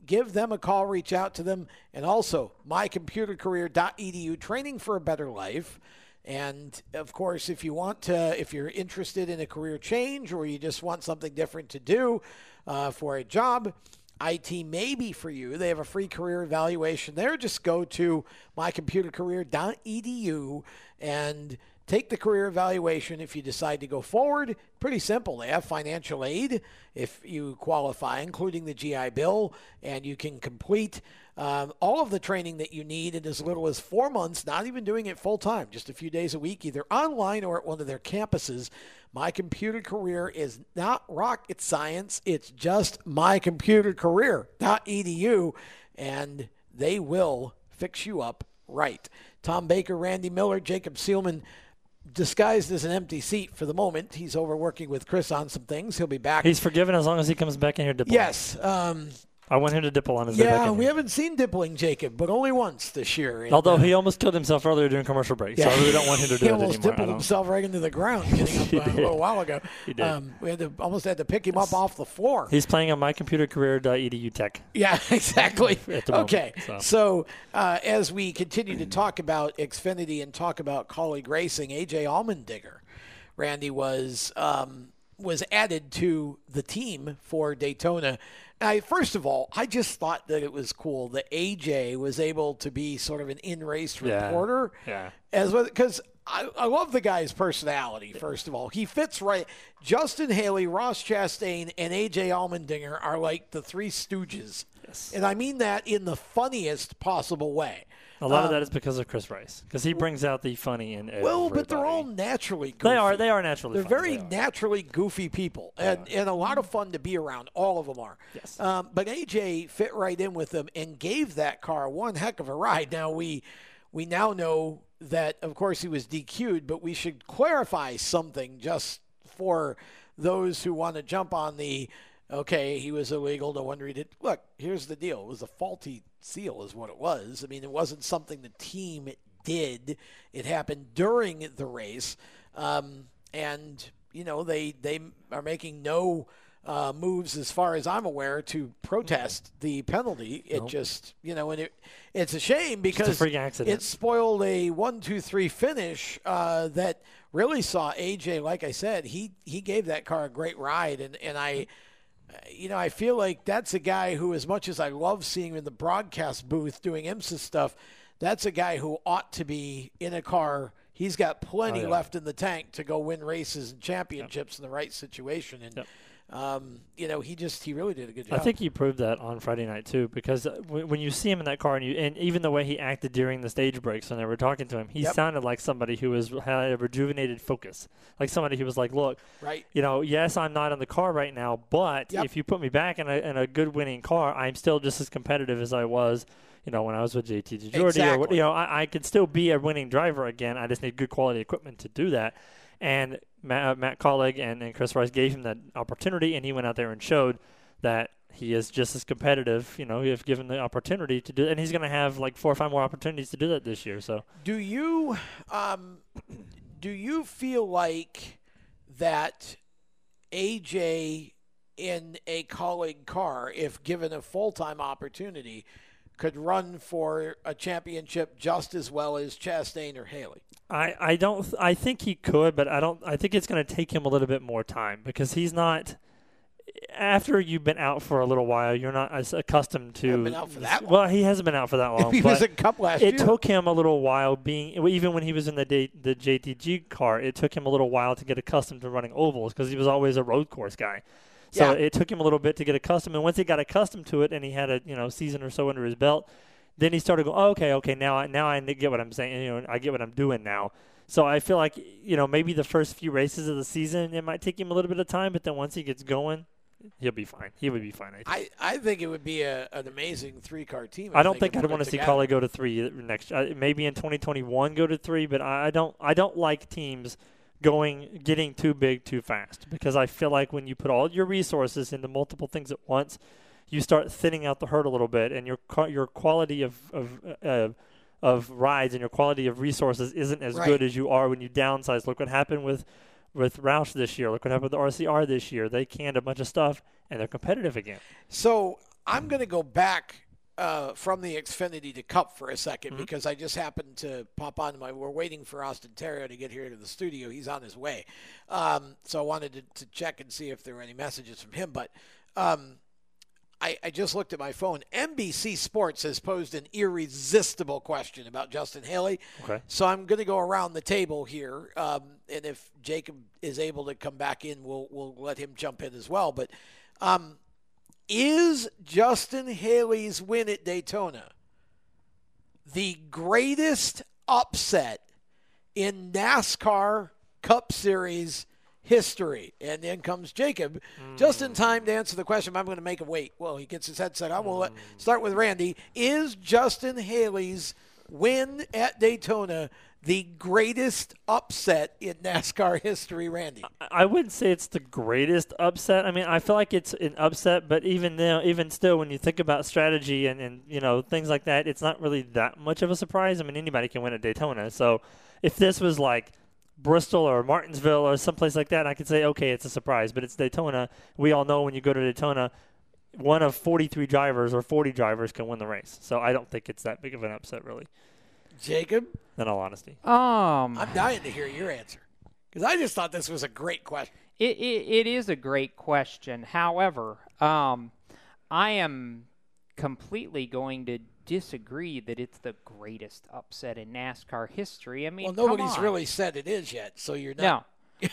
Give them a call, reach out to them, and also mycomputercareer.edu, training for a better life. And of course, if you want to, if you're interested in a career change or you just want something different to do uh, for a job, IT may be for you. They have a free career evaluation there. Just go to mycomputercareer.edu and take the career evaluation if you decide to go forward. Pretty simple. They have financial aid if you qualify, including the GI Bill, and you can complete um, all of the training that you need in as little as four months, not even doing it full time, just a few days a week, either online or at one of their campuses. My computer career is not rocket science, it's just mycomputercareer.edu, and they will fix you up right. Tom Baker, Randy Miller, Jacob Seelman, disguised as an empty seat for the moment. He's over working with Chris on some things. He'll be back. He's forgiven as long as he comes back in here to Yes. Um, I want him to dipple on his way back yeah, in we haven't seen Dippling Jacob, but only once this year. Although uh, he almost killed himself earlier during commercial break, so I really don't want him to do (laughs) he it anymore. I dimpled don't- himself right into the ground (laughs) getting up uh, a little while ago. He did. Um, we had to almost had to pick him up off the floor. He's playing on mycomputercareer.edu tech. Yeah, (laughs) exactly. The moment, okay, so. so uh, as we continue to talk about Xfinity and talk about Kaulig racing, AJ Allmendinger, Randy was um, was added to the team for Daytona. I first of all, I just thought that it was cool that AJ was able to be sort of an in-race Yeah. reporter, Yeah. as because I, I love the guy's personality. First of all, he fits right. Justin Haley, Ross Chastain, and AJ Allmendinger are like the three stooges, and I mean that in the funniest possible way. A lot of Um, that is because of Chris Rice, because he brings out the funny in everybody. well, but they're all naturally goofy. They are. They are naturally. They're funny, very they naturally goofy people, and, and a lot of fun to be around. All of them are. Yes. Um, but AJ fit right in with them and gave that car one heck of a ride. Now we we now know that, of course, he was DQ'd, but we should clarify something just for those who want to jump on the. Okay, he was illegal. No one read it. Look, here's the deal. It was a faulty seal, is what it was. I mean, it wasn't something the team did. It happened during the race, um, and you know they they are making no uh, moves, as far as I'm aware, to protest Mm-hmm. the penalty. It Nope. just, you know, and it, it's a shame because accident. it spoiled a one, two, three finish uh, that really saw AJ. Like I said, he he gave that car a great ride, and and I. You know, I feel like that's a guy who, as much as I love seeing him in the broadcast booth doing IMSA stuff, that's a guy who ought to be in a car. He's got plenty Oh, yeah. left in the tank to go win races and championships in the right situation. And um, you know, he just he really did a good job. I think he proved that on Friday night too, because uh, when, when you see him in that car, and you and even the way he acted during the stage breaks when they were talking to him, he Yep. sounded like somebody who was had a rejuvenated focus, like somebody who was like, "Look, Right. you know, yes, I'm not in the car right now, but Yep. if you put me back in a in a good winning car, I'm still just as competitive as I was." You know, when I was with JTG Daugherty, or you know, I, I could still be a winning driver again. I just need good quality equipment to do that. And Matt, Matt Kaulig and, and Chris Rice gave him that opportunity, and he went out there and showed that he is just as competitive. You know, if given the opportunity to do, and he's going to have like four or five more opportunities to do that this year. So Do you um, do you feel like that AJ in a Kaulig car, if given a full time opportunity, could run for a championship just as well as Chastain or Haley? I, I don't I think he could, but I don't I think it's going to take him a little bit more time because he's not after you've been out for a little while, you're not as accustomed to. Been out for that Well, he hasn't been out for that (laughs) long. He was in Cup last it year. took him a little while being even when he was in the the JTG car. It took him a little while to get accustomed to running ovals because he was always a road course guy. So Yeah. it took him a little bit to get accustomed, and once he got accustomed to it, and he had a you know season or so under his belt, then he started going, oh, okay, okay, now I now I get what I'm saying. You know, I get what I'm doing now. So I feel like you know maybe the first few races of the season it might take him a little bit of time, but then once he gets going, he'll be fine. He would be fine. I think. I, I think it would be a, an amazing three car team. I don't think I'd want to see. Kaulig go to three next. Uh, maybe in 2021 go to three, but I, I don't. I don't like teams going getting too big too fast because I feel like when you put all your resources into multiple things at once, you start thinning out the herd a little bit, and your your quality of of uh, of rides and your quality of resources isn't as Right. good as you are when you downsize. Look what happened with with Roush this year. Look what happened with the RCR this year. They canned a bunch of stuff, and they're competitive again. So I'm going to go back uh, from the Xfinity to Cup for a 2nd Mm-hmm. because I just happened to pop on my. We're waiting for Austin Theriault to get here to the studio. He's on his way, um, so I wanted to, to check and see if there were any messages from him. But um, I, I just looked at my phone. NBC Sports has posed an irresistible question about Justin Haley. Okay. So I'm going to go around the table here, um, and if Jacob is able to come back in, we'll we'll let him jump in as well. But um, is Justin Haley's win at Daytona the greatest upset in NASCAR Cup Series history? And then comes Jacob, just in time to answer the question. I'm going to make him wait. Well, he gets his headset on. We'll let, start with Randy. Is Justin Haley's win at Daytona the greatest upset in NASCAR history, Randy? I wouldn't say it's the greatest upset. I mean, I feel like it's an upset, but even now, even still, when you think about strategy and, and you know things like that, it's not really that much of a surprise. I mean, anybody can win at Daytona. So if this was like Bristol or Martinsville or someplace like that, I could say okay, it's a surprise. But it's Daytona. We all know when you go to Daytona, one of 43 drivers or 40 drivers can win the race. So I don't think it's that big of an upset, really. Jacob? In all honesty. Um, I'm dying to hear your answer because I just thought this was a great question. It, it, it is a great question. However, um, I am completely going to disagree that it's the greatest upset in NASCAR history. I mean, Well, come nobody's on. really said it is yet, so you're No. (laughs) not.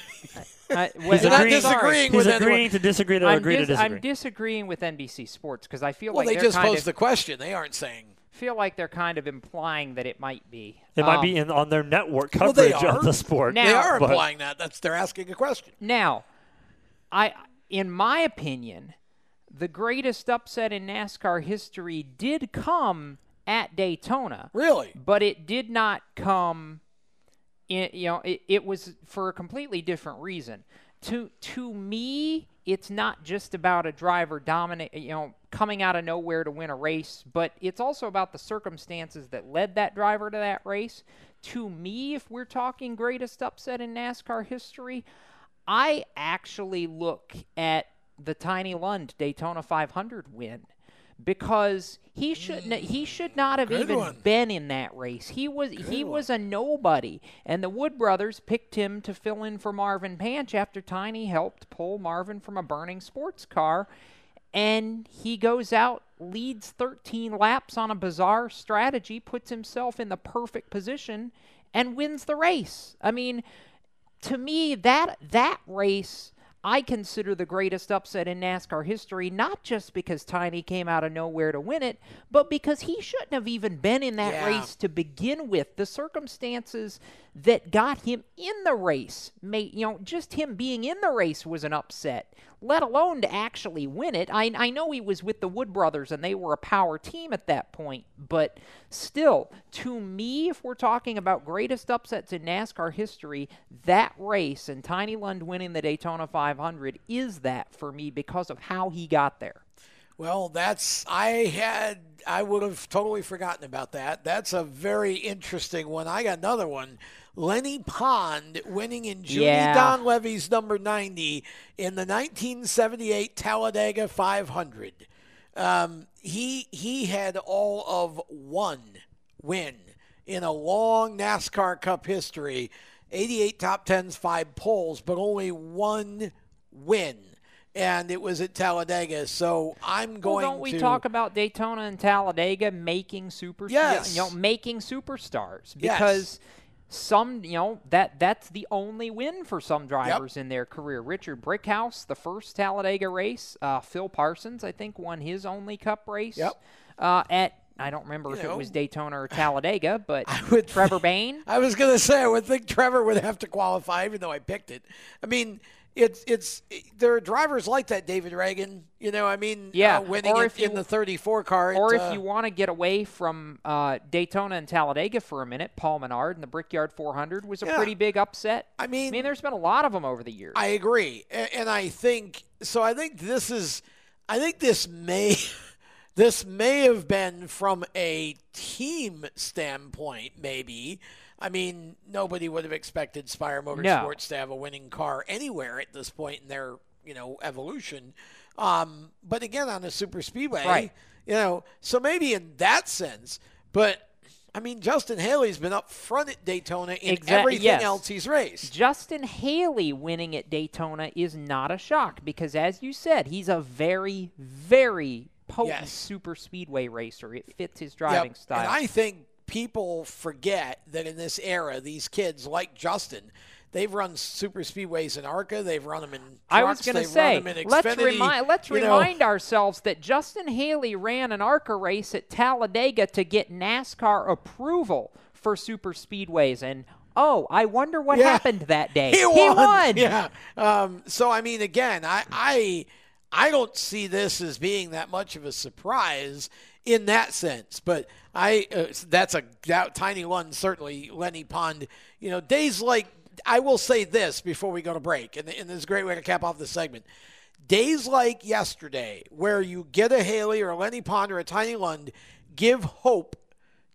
I, He's not disagreeing He's with anyone. agreeing to disagree to I'm agree to dis- I'm disagreeing with NBC Sports because I feel Well, like they they're just kind posed of, the question. They aren't saying. Feel like they're kind of implying that it might be. It might Um, be in on their network Well, coverage they are. of the sport. Now- they are but- implying that. That's they're asking a question. Now, I, in my opinion, the greatest upset in NASCAR history did come at Daytona. Really? But it did not come. In, you know, it, it was for a completely different reason. To to me, it's not just about a driver dominate. You know, coming out of nowhere to win a race, but it's also about the circumstances that led that driver to that race. To me, if we're talking greatest upset in NASCAR history, I actually look at the Tiny Lund Daytona 500 win because he shouldn't he should not have Good even one. been in that race. He was he was a nobody, and the Wood brothers picked him to fill in for Marvin Panch after Tiny helped pull Marvin from a burning sports car, and he goes out leads 13 laps on a bizarre strategy, puts himself in the perfect position, and wins the race. I mean, to me that that race I consider the greatest upset in NASCAR history, not just because Tiny came out of nowhere to win it, but because he shouldn't have even been in that Yeah. race to begin with. The circumstances that got him in the race, made, you know, just him being in the race was an upset, let alone to actually win it. I, I know he was with the Wood brothers and they were a power team at that point, but still, to me, if we're talking about greatest upsets in NASCAR history, that race and Tiny Lund winning the Daytona 500 is that for me because of how he got there. Well, that's I had I would have totally forgotten about that. That's a very interesting one. I got another one. Lennie Pond winning in Judy Yeah. Don Levy's number 90 in the 1978 Talladega 500. Um, he he had all of one win in a long NASCAR Cup history. 88 top 10s, five poles, but only one win. And it was at Talladega. So I'm going well, don't we to talk about Daytona and Talladega making super Yes. you know making superstars Yes. Some you know that that's the only win for some drivers in their career. Richard Brickhouse, the first Talladega race, uh, Phil Parsons, I think, won his only Cup race. Yep. Uh, at I don't remember You if know, it was Daytona or Talladega, but (laughs) would Trevor Bayne. I was going to say I would think Trevor would have to qualify, even though I picked it. I mean, it's it's there are drivers like that, David Ragan. You know, I mean, Yeah, uh, winning or if you- in the 34 car. Or if uh, you want to get away from uh, Daytona and Talladega for a minute, Paul Menard and the Brickyard 400 was a Yeah. pretty big upset. I mean, I mean, there's been a lot of them over the years. I agree, and, and I think so. I think this is, I think this may, (laughs) this may have been from a team standpoint, maybe. I mean, nobody would have expected Spire Motorsports to have a winning car anywhere at this point in their, you know, evolution. Um, but again, on a super speedway, Right. you know, so maybe in that sense, but. I mean, Justin Haley's been up front at Daytona in Exact- everything yes. else he's raced. Justin Haley winning at Daytona is not a shock because, as you said, he's a very, very potent Yes. super speedway racer. It fits his driving Yep. style. And I think people forget that in this era, these kids like Justin, they've run super speedways in ARCA. They've run them in. Trucks, I was going to say, run them in let's remind let's you know. ourselves that Justin Haley ran an ARCA race at Talladega to get NASCAR approval for super speedways, and oh, I wonder what Yeah. happened that day. (laughs) He won. won. Yeah. Um, so I mean, again, I, I I don't see this as being that much of a surprise in that sense. But I uh, that's a that, tiny one certainly. Lennie Pond. You know, days like I will say this before we go to break, and, and this is a great way to cap off this segment. Days like yesterday, where you get a Haley or a Lennie Pond or a Tiny Lund, give hope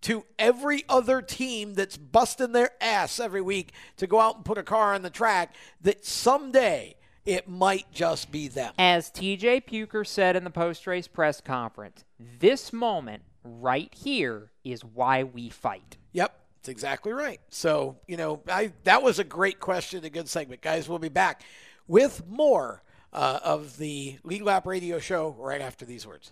to every other team that's busting their ass every week to go out and put a car on the track that someday it might just be them. As TJ Puchyr said in the post race press conference, this moment right here is why we fight. Yep, that's exactly right. So, you know, I that was a great question, a good segment. Guys, we'll be back with more uh, of the Lead Lap Radio Show right after these words.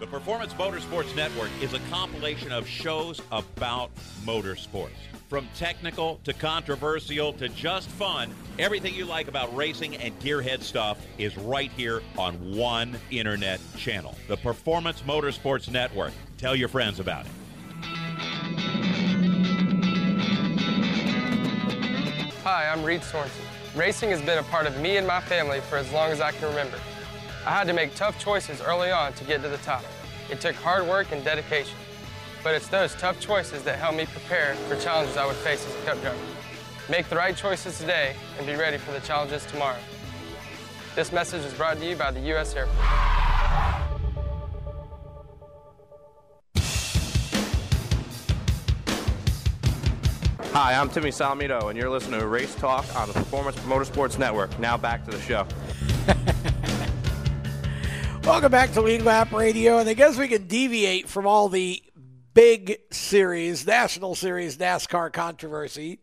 The Performance Motorsports Network is a compilation of shows about motorsports. From technical to controversial to just fun, everything you like about racing and gearhead stuff is right here on one internet channel. The Performance Motorsports Network. Tell your friends about it. Hi, I'm Reed Sorenson. Racing has been a part of me and my family for as long as I can remember. I had to make tough choices early on to get to the top. It took hard work and dedication. But it's those tough choices that help me prepare for challenges I would face as a cup driver. Make the right choices today and be ready for the challenges tomorrow. This message is brought to you by the U.S. Air Force. Hi, I'm Timmy Salmito, and you're listening to Race Talk on the Performance Motorsports Network. Now back to the show. Welcome back to Lead Lap Radio, and I guess we can deviate from all the big series, national series NASCAR controversy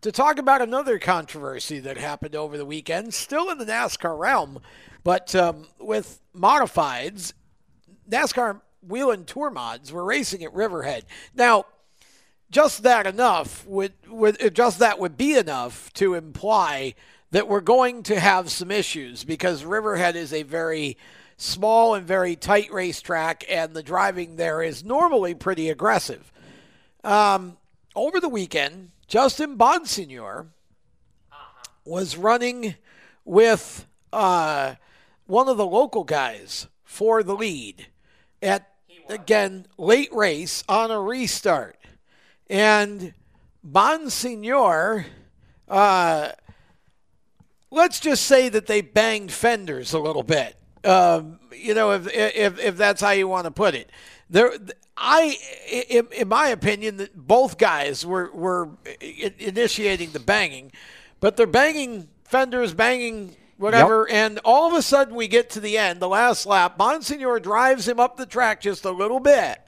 to talk about another controversy that happened over the weekend, still in the NASCAR realm, but um, with modifieds. NASCAR Whelen Tour mods were racing at Riverhead. Now, just that enough would, would just that would be enough to imply that we're going to have some issues because Riverhead is a very small and very tight racetrack, and the driving there is normally pretty aggressive. Um, over the weekend, Justin Bonsignor was running with uh, one of the local guys for the lead at again late race on a restart, and Bonsignor. Uh, let's just say that they banged fenders a little bit. Um, you know, if, if if that's how you want to put it, there, I, in, in my opinion, both guys were were initiating the banging, but they're banging fenders, banging whatever, Yep. and all of a sudden we get to the end, the last lap. Bonsignor drives him up the track just a little bit.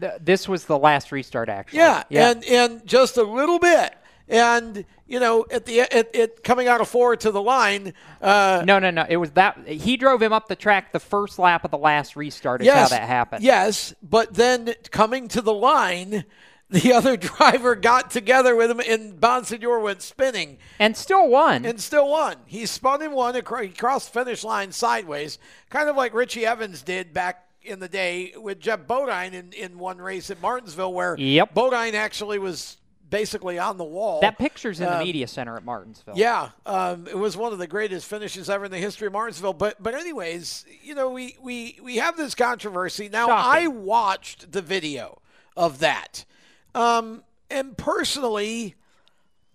Th- This was the last restart, actually. Yeah, Yeah, and and just a little bit. And you know, at the at, at coming out of four to the line, uh, no, no, no. It was that he drove him up the track the first lap of the last restart. Is yes, how that happened. Yes, but then coming to the line, the (laughs) other driver got together with him, and Bonsignor went spinning and still won. And still won. He spun and won. He crossed the finish line sideways, kind of like Richie Evans did back in the day with Geoff Bodine in, in one race at Martinsville, where Yep. Bodine actually was basically on the wall. That picture's in the Um, media center at Martinsville. Yeah, um, it was one of the greatest finishes ever in the history of Martinsville. But but anyways, you know, we we we have this controversy now. I watched the video of that, um, and personally,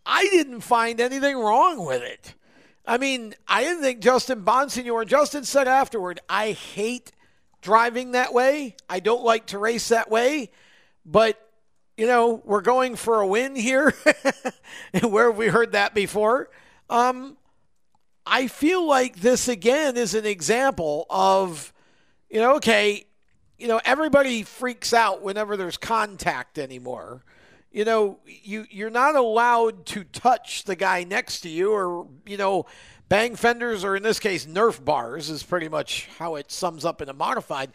I didn't find anything wrong with it. I mean, I didn't think Justin Bonsignor. And Justin said afterward, "I hate driving that way. I don't like to race that way." But you know, we're going for a win here. (laughs) Where have we heard that before? Um, I feel like this again is an example of, you know, okay, you know, everybody freaks out whenever there's contact anymore. You know, you you're not allowed to touch the guy next to you, or you know, bang fenders, or in this case, Nerf bars is pretty much how it sums up in a modified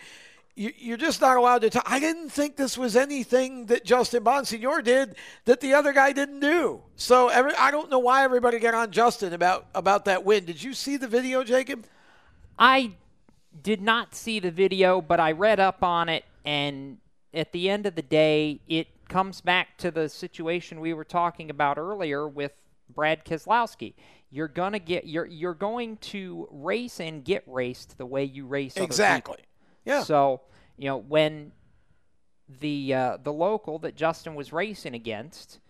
you're just not allowed to talk. I didn't think this was anything that Justin Bonsignor did that the other guy didn't do. So every, I don't know why everybody got on Justin about about that win. Did you see the video, Jacob? I did not see the video, but I read up on it, and at the end of the day, it comes back to the situation we were talking about earlier with Brad Keselowski. You're gonna get you're you're going to race and get raced the way you race other Exactly. Yeah. So you know when the uh, the local that Justin was racing against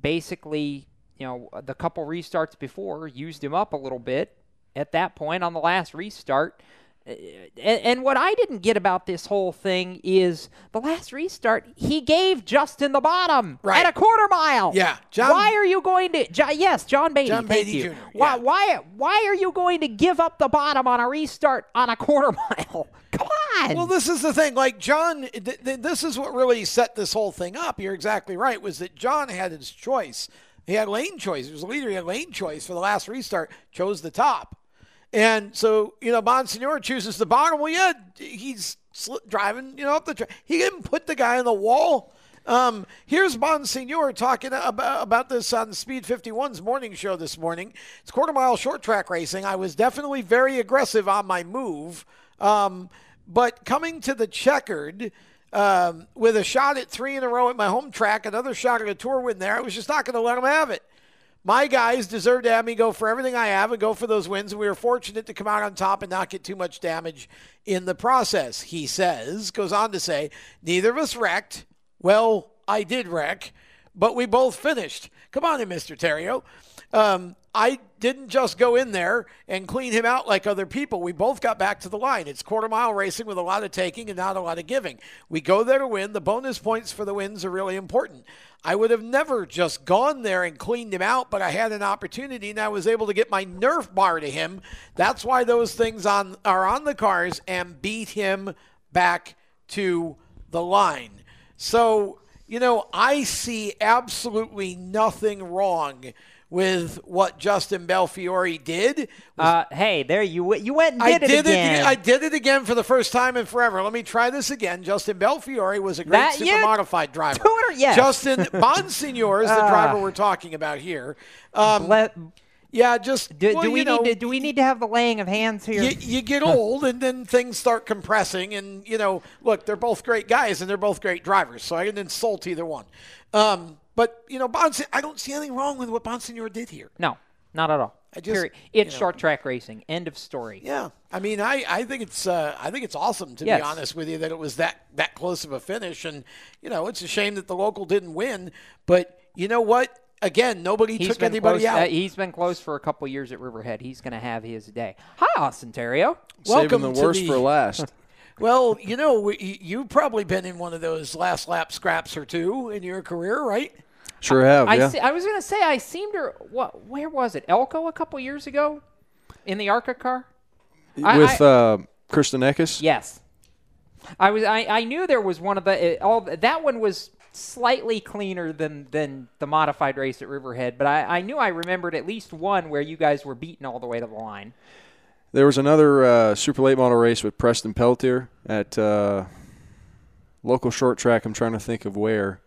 basically you know the couple restarts before used him up a little bit at that point on the last restart. And, and what I didn't get about this whole thing is the last restart, he gave Justin the bottom at a quarter mile. Yeah, John- why are you going to? Jo- yes, John Beatty. John Beatty. Jr., Why? Why? Why are you going to give up the bottom on a restart on a quarter (laughs) mile? Come on. Well, this is the thing. Like John, th- th- this is what really set this whole thing up. You're exactly right. Was that John had his choice? He had lane choice. He was a leader. He had lane choice for the last restart. Chose the top, and so you know Bonsignor chooses the bottom. Well, yeah, he's sl- driving. You know up the track. He didn't put the guy on the wall. Um, here's Bonsignor talking about, about this on Speed 51's morning show this morning. It's quarter mile short track racing. I was definitely very aggressive on my move. Um, but coming to the checkered um, with a shot at three in a row at my home track, another shot at a tour win there, I was just not going to let him have it. My guys deserve to have me go for everything I have and go for those wins. And we were fortunate to come out on top and not get too much damage in the process, he says. Goes on to say, neither of us wrecked. Well, I did wreck, but we both finished. Come on in, Mr. Theriault. Um, I didn't just go in there and clean him out like other people. We both got back to the line. It's quarter mile racing with a lot of taking and not a lot of giving. We go there to win. The bonus points for the wins are really important. I would have never just gone there and cleaned him out, but I had an opportunity and I was able to get my Nerf bar to him. That's why those things on are on the cars and beat him back to the line. So, you know, I see absolutely nothing wrong with what Justin Belfiore did. Uh, hey, there you you went and I did, did it again. I did it again for the first time in forever. Let me try this again. Justin Belfiore was a great That- super you- modified driver. (laughs) Twitter- yes. Justin (laughs) Bonsignor is the Ah. driver we're talking about here. Um, yeah, just do, well, do we know, need to do we need to have the laying of hands here? you, you get (laughs) old and then things start compressing and you know look they're both great guys and they're both great drivers so i didn't insult either one um, but you know Bonsi- i don't see anything wrong with what bonsignor did here no, not at all. I just- Period. It's you know. short track racing. End of story. yeah i mean i, I think it's uh, i think it's awesome to Yes. be honest with you that it was that that close of a finish and you know it's a shame that the local didn't win but you know what again nobody He's took anybody close, out uh, he's been close for a couple years at Riverhead. He's going to have his day. Hi, Austin Theriault. Welcome Saving the to worst the- for last. (laughs) Well, you know, you- you've probably been in one of those last lap scraps or two in your career, right? Sure have, I, yeah. see, I was going to say I seemed to what? Where was it? Elko a couple years ago, in the ARCA car. With I- uh, Kristen Eckes? Yes. I was. I, I knew there was one of the. uh, All that one was slightly cleaner than than the modified race at Riverhead, but I, I knew I remembered at least one where you guys were beaten all the way to the line. There was another uh, super late model race with Preston Peltier at uh, local short track. I'm trying to think of where.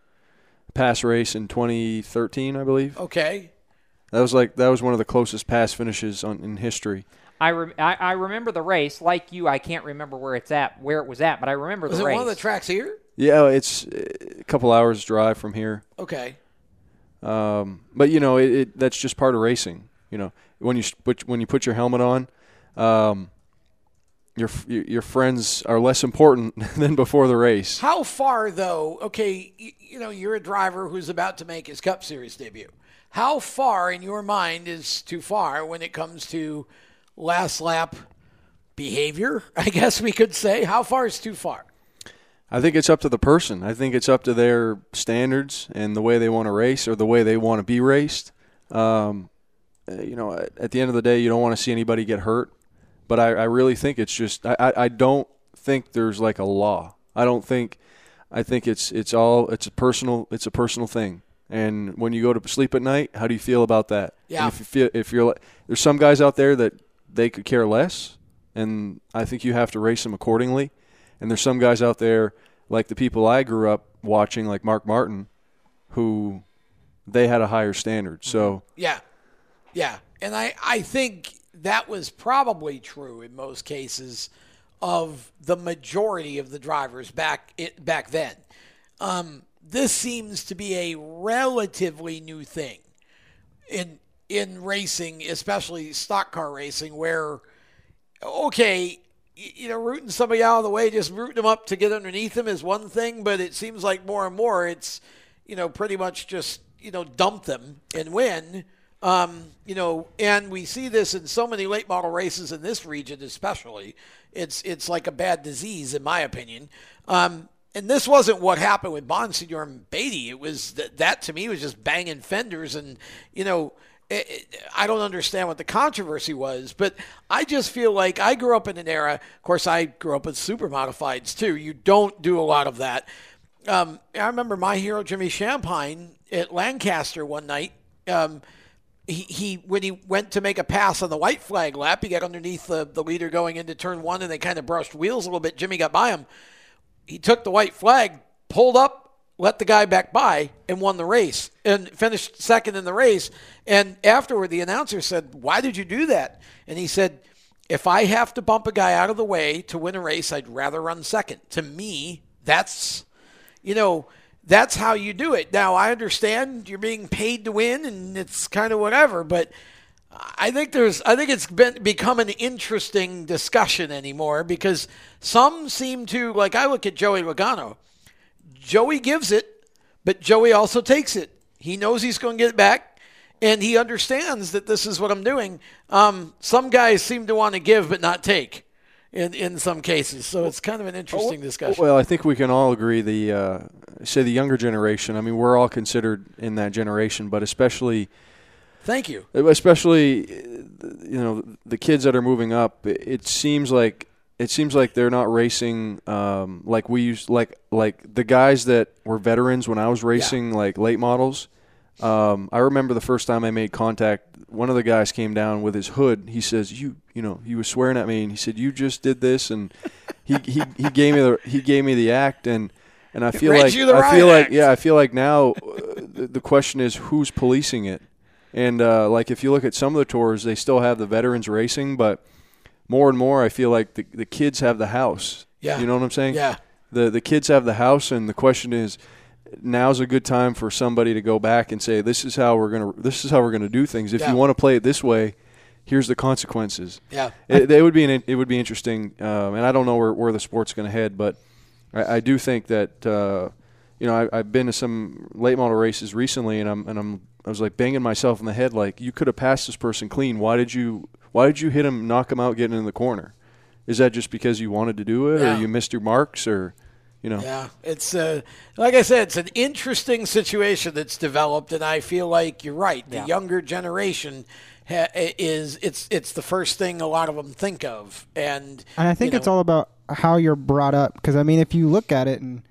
Pass race in 2013, I believe. Okay. That was like that was one of the closest pass finishes on, in history. I, rem- I I remember the race. Like you, I can't remember where it's at, where it was at, but I remember the Was the it race. one of the tracks here? Yeah, it's uh, a couple hours drive from here. Okay. Um, but you know, it, it, that's just part of racing. You know, when you when you put your helmet on, um, your your friends are less important (laughs) than before the race. How far, though? Okay, you, you know, you're a driver who's about to make his Cup Series debut. How far, in your mind, is too far when it comes to last lap behavior? (laughs) I guess we could say. How far is too far? I think it's up to the person. I think it's up to their standards and the way they want to race or the way they want to be raced. Um, uh, you know, at at the end of the day, you don't want to see anybody get hurt. But I, I really think it's just I, I, don't think there's like a law. I don't think I think it's it's all it's a personal it's a personal thing. And when you go to sleep at night, how do you feel about that? Yeah. And if you feel if you're like- there's some guys out there that they could care less, and I think you have to race them accordingly. And there's some guys out there like the people I grew up watching, like Mark Martin, who they had a higher standard. So Yeah. Yeah. And I, I think that was probably true in most cases of the majority of the drivers back it, back then. Um, this seems to be a relatively new thing in in racing, especially stock car racing, where okay, you know, rooting somebody out of the way, just rooting them up to get underneath them is one thing, but it seems like more and more it's, you know, pretty much just, you know, dump them and win. Um, you know, and we see this in so many late model races in this region, especially. It's it's like a bad disease, in my opinion. Um, and this wasn't what happened with Bonsignor and Beatty. It was that, that to me was just banging fenders, and you know, it, it, I don't understand what the controversy was, but I just feel like I grew up in an era. Of course, I grew up with super modifieds too. You don't do a lot of that. Um, I remember my hero Jimmy Shampine at Lancaster one night. Um, he, he when he went to make a pass on the white flag lap, he got underneath the, the leader going into turn one, and they kind of brushed wheels a little bit. Jimmy got by him. He took the white flag, pulled up, let the guy back by, and won the race, and finished second in the race. And afterward, the announcer said, "Why did you do that?" And he said, "If I have to bump a guy out of the way to win a race, I'd rather run second. To me, that's, you know." That's how you do it. Now, I understand you're being paid to win and it's kind of whatever, but I think there's I think it's been become an interesting discussion anymore because some seem to like I look at Joey Logano. Joey gives it, but Joey also takes it. He knows he's going to get it back and he understands that this is what I'm doing. Um, some guys seem to want to give but not take in in some cases. So it's kind of an interesting discussion. Well, I think we can all agree the uh, say the younger generation. I mean, we're all considered in that generation, but especially. Thank you. Especially, you know, the kids that are moving up. It seems like it seems like they're not racing um, like we used like like the guys that were veterans when I was racing yeah. like late models. Um, I remember the first time I made contact. One of the guys came down with his hood. He says, "You, you know," he was swearing at me, and he said, "You just did this," and he he, he gave me the he gave me the act, and and I feel like I feel like yeah, I feel like now uh, the, the, question is who's policing it, and uh, like if you look at some of the tours, they still have the veterans racing, but more and more, I feel like the the kids have the house. Yeah, you know what I'm saying? Yeah, the the kids have the house, and the question is now's a good time for somebody to go back and say this is how we're gonna this is how we're gonna do things. If yeah. you want to play it this way, here's the consequences. Yeah, it, it would be an, it would be interesting, um, and I don't know where, where the sport's going to head, but I, I, do think that uh, you know I, have been to some late model races recently, and I'm and I'm I was like banging myself in the head like you could have passed this person clean. Why did you Why did you hit him, knock him out, getting in the corner? Is that just because you wanted to do it, yeah. or you missed your marks, or you know. Yeah, it's uh, like I said, it's an interesting situation that's developed, and I feel like you're right. The Yeah. younger generation ha- is it's it's the first thing a lot of them think of, and And I think you it's all about how you're brought up. Because I mean, if you look at it and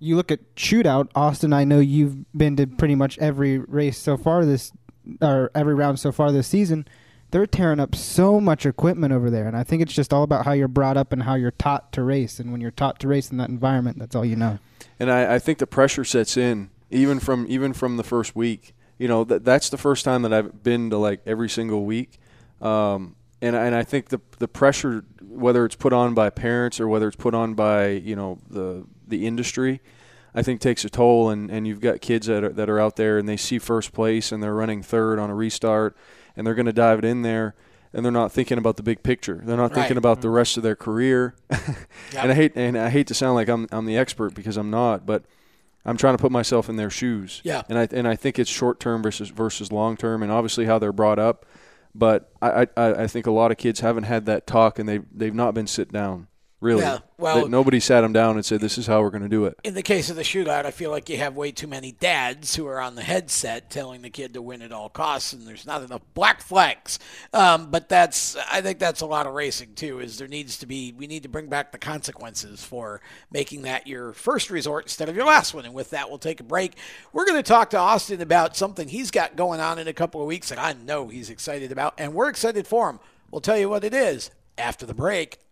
you look at shootout, Austin, I know you've been to pretty much every race so far this, or every round so far this season. They're tearing up so much equipment over there, and I think it's just all about how you're brought up and how you're taught to race. And when you're taught to race in that environment, that's all you know. And I, I think the pressure sets in even from even from the first week. You know, that that's the first time that I've been to like every single week. Um, and and I think the the pressure, whether it's put on by parents or whether it's put on by you know the the industry, I think takes a toll. And, and you've got kids that are that are out there and they see first place and they're running third on a restart and they're going to dive it in there and they're not thinking about the big picture. They're not thinking Right. about the mm-hmm. rest of their career. (laughs) And I hate and I hate to sound like I'm I'm the expert because I'm not, but I'm trying to put myself in their shoes. Yeah. And I and I think it's short term versus versus long term, and obviously how they're brought up. But I, I I think a lot of kids haven't had that talk, and they they've not been sit down. Really, Yeah, well- That nobody sat him down and said, "This is how we're going to do it." in the case of the shootout, I feel like you have way too many dads who are on the headset telling the kid to win at all costs, and there's not enough black flags. Um, but that's, I think that's a lot of racing too. Is there needs to be, we need to bring back the consequences for making that your first resort instead of your last one. And with that, we'll take a break. We're going to talk to Austin about something he's got going on in a couple of weeks that I know he's excited about, and we're excited for him. We'll tell you what it is after the break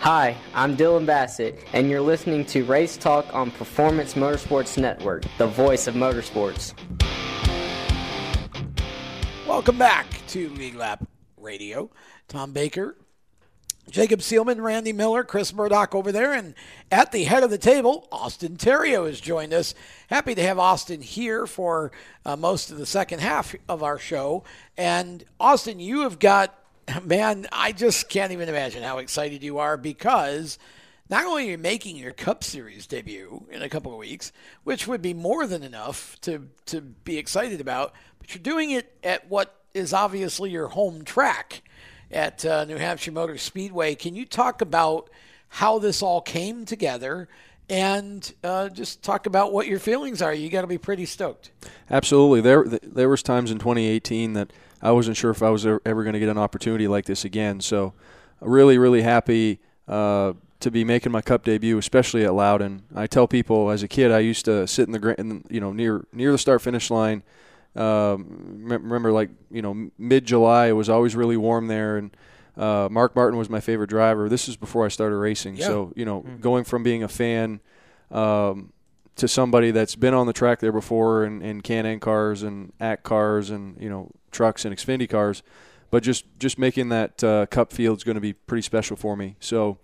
Hi, I'm Dylan Bassett, and you're listening to Race Talk on Performance Motorsports Network, the voice of motorsports. Welcome back to Lead Lap Radio. Tom Baker, Jacob Seelman, Randy Miller, Chris Murdoch over there, and at the head of the table, Austin Theriault has joined us. Happy to have Austin here for uh, most of the second half of our show. And Austin, you have got, (laughs) man, I just can't even imagine how excited you are because not only are you making your Cup Series debut in a couple of weeks, which would be more than enough to, to be excited about, but you're doing it at what is obviously your home track at uh, New Hampshire Motor Speedway. Can you talk about how this all came together and uh, just talk about what your feelings are? You got to be pretty stoked. Absolutely. There, there was times in 2018 that I wasn't sure if I was ever going to get an opportunity like this again. So, really, really happy uh, to be making my Cup debut, especially at Loudon. I tell people as a kid, I used to sit in the in, you know near near the start finish line. Um, remember, like you know, mid July, it was always really warm there, and uh, Mark Martin was my favorite driver. This is before I started racing, Yeah. so you know, Mhm. going from being a fan um, to somebody that's been on the track there before in, in Can-Am cars and ACT cars and you know trucks and Xfinity cars, but just just making that uh, Cup field is going to be pretty special for me. So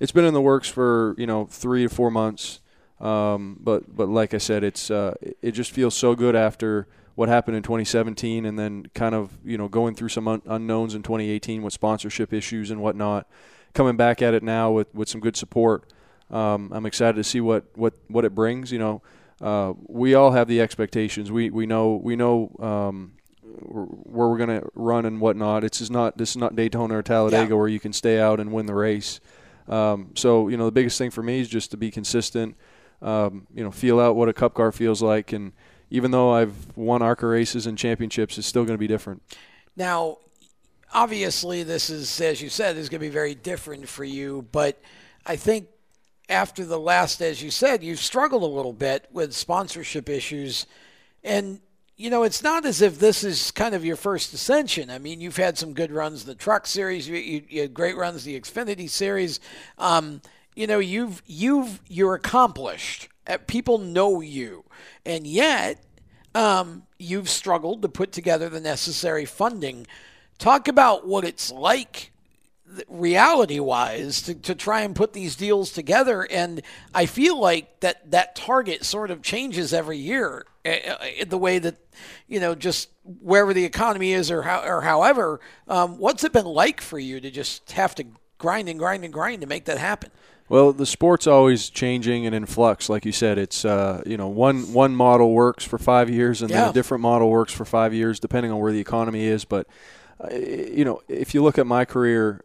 it's been in the works for you know three to four months. Um, but but like I said, it's uh, it- it just feels so good after what happened in 2017, and then kind of you know going through some un- unknowns in 2018 with sponsorship issues and whatnot. Coming back at it now with, with some good support, um, I'm excited to see what, what, what it brings. You know, uh, we all have the expectations. We we know we know um, where we're going to run and whatnot. It's just not this is not Daytona or Talladega Yeah. where you can stay out and win the race. Um, so you know the biggest thing for me is just to be consistent. Um, you know, feel out what a Cup car feels like, and even though I've won ARCA races and championships, it's still going to be different. Now, obviously, this is, as you said, is going to be very different for you. But I think after the last, as you said, you've struggled a little bit with sponsorship issues. And, you know, it's not as if this is kind of your first ascension. I mean, you've had some good runs in the Truck Series, you, you, you had great runs in the Xfinity Series. Um, you know, you've you've you're accomplished. Uh, People know you, and yet um, you've struggled to put together the necessary funding. Talk about what it's like reality wise to, to try and put these deals together and i feel like that that target sort of changes every year uh, the way that you know just wherever the economy is or how or however um, what's it been like for you to just have to grind and grind and grind to make that happen Well, the sport's always changing and in flux. Like you said, it's uh, you know one one model works for five years, and then a different model works for five years, depending on where the economy is. But uh, you know, if you look at my career,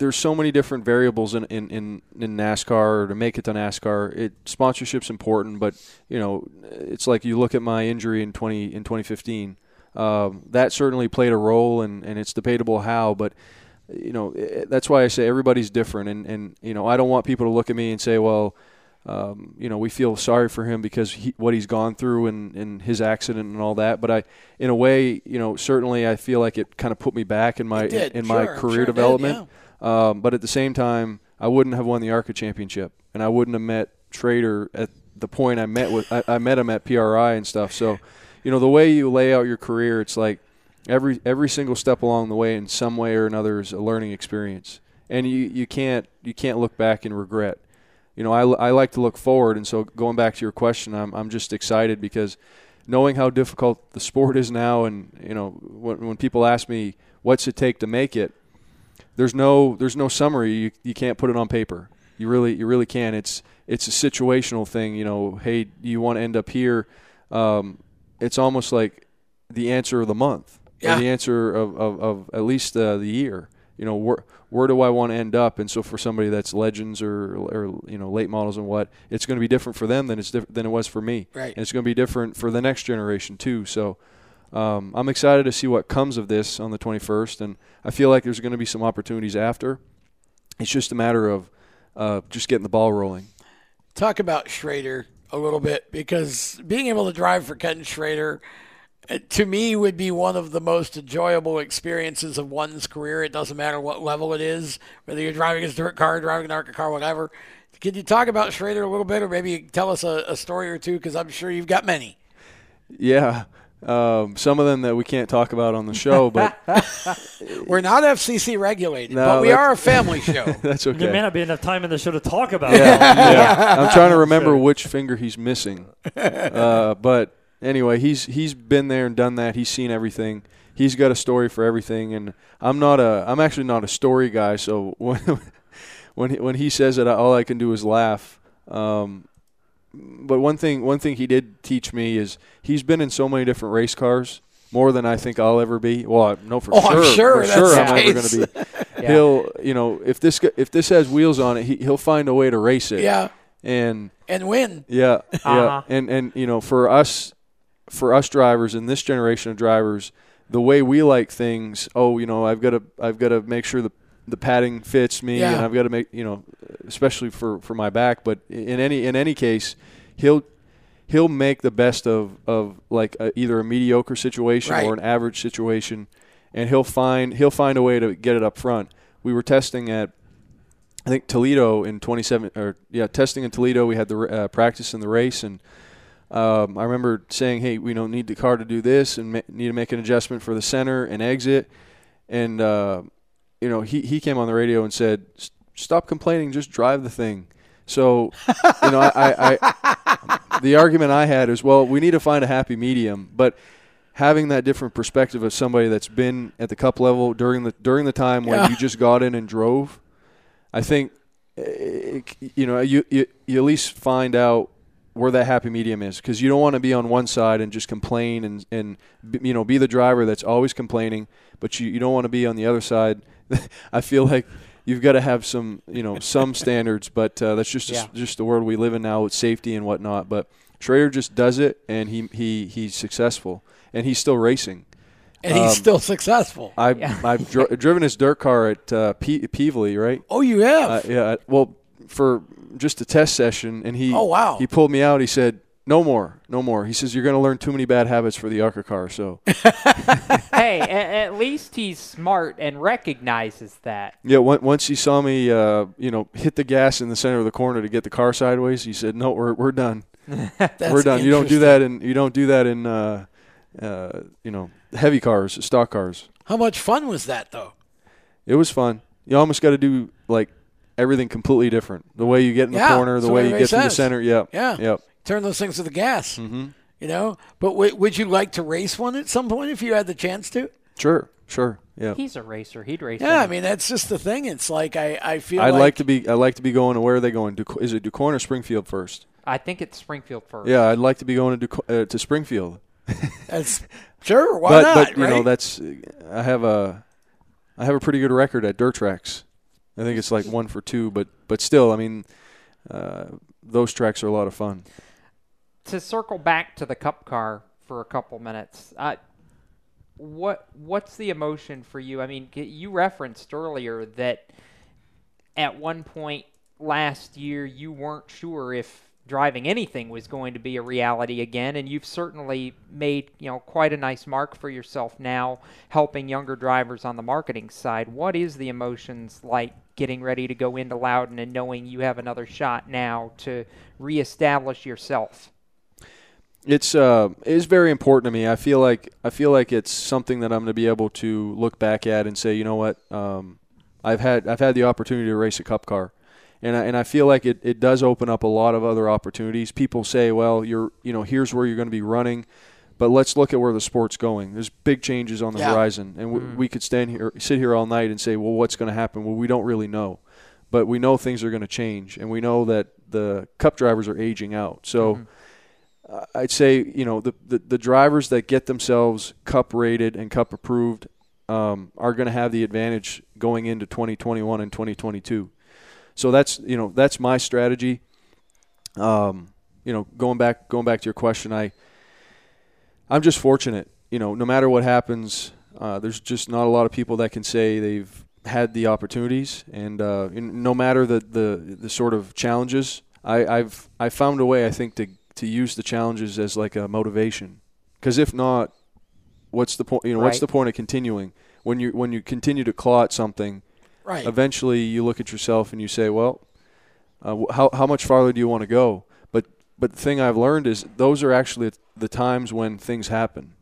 there's so many different variables in, in, in, in NASCAR to make it to NASCAR. It sponsorship's important, but you know, it's like you look at my injury in twenty in 2015. Um, that certainly played a role, and, and it's debatable how, but you know eh, that's why I say everybody's different, and, and you know I don't want people to look at me and say, well, um, you know we feel sorry for him because he, what he's gone through and, and his accident and all that. But I, in a way, you know, certainly I feel like it kind of put me back in my did, in my sure, I'm career sure it did, development. Um, but at the same time, I wouldn't have won the ARCA championship, and I wouldn't have met Schrader at the point I met with. I, I met him at PRI and stuff. So, you know, the way you lay out your career, it's like every every single step along the way, in some way or another, is a learning experience, and you you can't you can't look back and regret. You know, I, I like to look forward, and so going back to your question, I'm I'm just excited because knowing how difficult the sport is now, and you know, when when people ask me what's it take to make it, there's no there's no summary. You you can't put it on paper. You really you really can. It's it's a situational thing. You know, hey, you want to end up here? Um, it's almost like the answer of the month, Yeah. or the answer of of, of at least uh, the year. You know, where where do I want to end up? And so for somebody that's legends or or you know late models and what, it's going to be different for them than it's diff- than it was for me. Right. And it's going to be different for the next generation too. So. Um, I'm excited to see what comes of this on the 21st, and I feel like there's going to be some opportunities after. It's just a matter of uh, just getting the ball rolling. talk about Schrader a little bit because being able to drive for Ken Schrader to me would be one of the most enjoyable experiences of one's career. It doesn't matter what level it is, whether you're driving a dirt car, driving an ARCA car, whatever. Can you talk about Schrader a little bit, or maybe tell us a, a story or two? Because I'm sure you've got many. Yeah, um, some of them that we can't talk about on the show, but (laughs) We're not FCC regulated, No, but we are a family (laughs) show. that's okay. There may not be enough time in the show to talk about yeah, it. yeah. I'm trying to (laughs) remember which finger he's missing. Uh, but anyway, he's he's been there and done that. He's seen everything. He's got a story for everything, and I'm not a. I'm actually not a story guy. So (laughs) when when he, when he says it, all I can do is laugh. Um, but one thing one thing he did teach me is he's been in so many different race cars. More than I think I'll ever be. Well, I know for Oh, I'm sure. sure for that's sure, the I'm ever case. going to be. (laughs) Yeah. He'll, you know, if this if this has wheels on it, he, he'll find a way to race it. Yeah. and and win. yeah, yeah, Uh-huh. and and you know, for us, for us drivers in this generation of drivers, the way we like things. Oh, you know, I've got to I've got to make sure the the padding fits me, Yeah. and I've got to make you know, especially for for my back. But in any in any case, he'll he'll make the best of of like a, either a mediocre situation Right. or an average situation, and he'll find he'll find a way to get it up front. We were testing at I think Toledo in 27 or yeah, testing in Toledo. We had the uh, practice in the race, and um, I remember saying, "Hey, we don't need the car to do this, and ma- need to make an adjustment for the center and exit." And uh, you know, he he came on the radio and said, "Stop complaining, just drive the thing." So, you know, I, I, I (laughs) the argument I had is, well, we need to find a happy medium, but having that different perspective of somebody that's been at the cup level during the during the time when Yeah. you just got in and drove, I think eh, you know you, you you at least find out where that happy medium is because you don't want to be on one side and just complain and and you know be the driver that's always complaining, but you, you don't want to be on the other side. (laughs) I feel like you've got to have some you know some standards, but uh, that's just Yeah. just the world we live in now with safety and whatnot. But Schrader just does it, and he he he's successful, and he's still racing. And he's Um, still successful. I've (laughs) I've dri- driven his dirt car at uh, Pe- Pevely, right? Oh, you have? Uh, yeah. Well, for just a test session, and he Oh, wow. he pulled me out. He said, "No more, no more." He says, "You're going to learn too many bad habits for the ARCA car." So (laughs) hey, a- at least he's smart and recognizes that. yeah, on- once he saw me, uh, you know, hit the gas in the center of the corner to get the car sideways, he said, "No, we're we're done. (laughs) we're done. You don't do that in you don't do that in uh, uh, you know heavy cars, stock cars." How much fun was that, though? It was fun. You almost got to do like everything completely different. The way you get in the Yeah, corner, the way you everybody get to the center. Yep. Yeah. Yep. Turn those things to the gas. Mm-hmm. You know, but w- would you like to race one at some point if you had the chance to? Sure. Sure. Yeah. He's a racer. He'd race. Yeah, I mean that's just the thing. It's like I, I feel I'd like, like, to be. I'd like to be going to where are they going? Duc- is it DuQuoin or Springfield first? I think it's Springfield first. Yeah, I'd like to be going to Duqu- uh, to Springfield. That's (laughs) sure. Why but, not? But you know, that's I have a I have a pretty good record at dirt tracks. I think it's like one for two, but but still, I mean, uh, those tracks are a lot of fun. to circle back to the cup car for a couple minutes, uh, what what's the emotion for you? I mean, you referenced earlier that at one point last year you weren't sure if driving anything was going to be a reality again, and you've certainly made you know quite a nice mark for yourself now, helping younger drivers on the marketing side. What is the emotions like getting ready to go into Loudon and knowing you have another shot now to reestablish yourself? It's uh, very important to me. I feel like I feel like it's something that I'm going to be able to look back at and say, you know what, um, I've had I've had the opportunity to race a cup car, and I, and I feel like it, it does open up a lot of other opportunities. People say, well, you're you know here's where you're going to be running, but let's look at where the sport's going. There's big changes on the Yeah. horizon, and we, Mm. we could stand here sit here all night and say, well, what's going to happen? Well, we don't really know, but we know things are going to change, and we know that the cup drivers are aging out. So. Mm-hmm. Uh, I'd say you know the, the the drivers that get themselves cup rated and cup approved um, are going to have the advantage going into 2021 and 2022. So that's you know that's my strategy. Um, you know, going back going back to your question, I I'm just fortunate. You know, no matter what happens, uh, there's just not a lot of people that can say they've had the opportunities, and uh, no matter the, the the sort of challenges, I, I've I found a way. I think to to use the challenges as like a motivation, because if not, what's the point? You know, what's the point of continuing when you when you continue to claw at something? Right. Eventually, you look at yourself and you say, well, uh, how how much farther do you want to go? But but the thing I've learned is those are actually the times when things happen.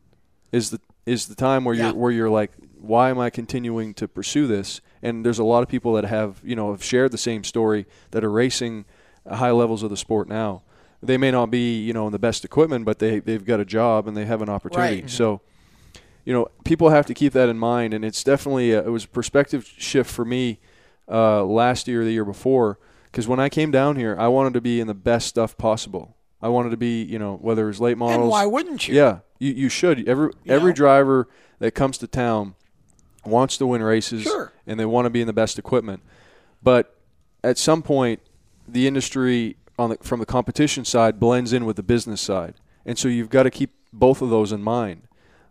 Is the is the time where Yeah. you're where you're like, why am I continuing to pursue this? And there's a lot of people that have you know have shared the same story that are racing high levels of the sport now. They may not be you know in the best equipment, but they they've got a job and they have an opportunity. Right. So you know, people have to keep that in mind, and it's definitely a, it was a perspective shift for me uh, last year, or the year before, because when I came down here, I wanted to be in the best stuff possible. I wanted to be, you know, whether it was late models. And why wouldn't you? Yeah, you you should. Every every driver that comes to town wants to win races, Sure. and they want to be in the best equipment. But at some point, the industry on the, from the competition side blends in with the business side, and so you've got to keep both of those in mind.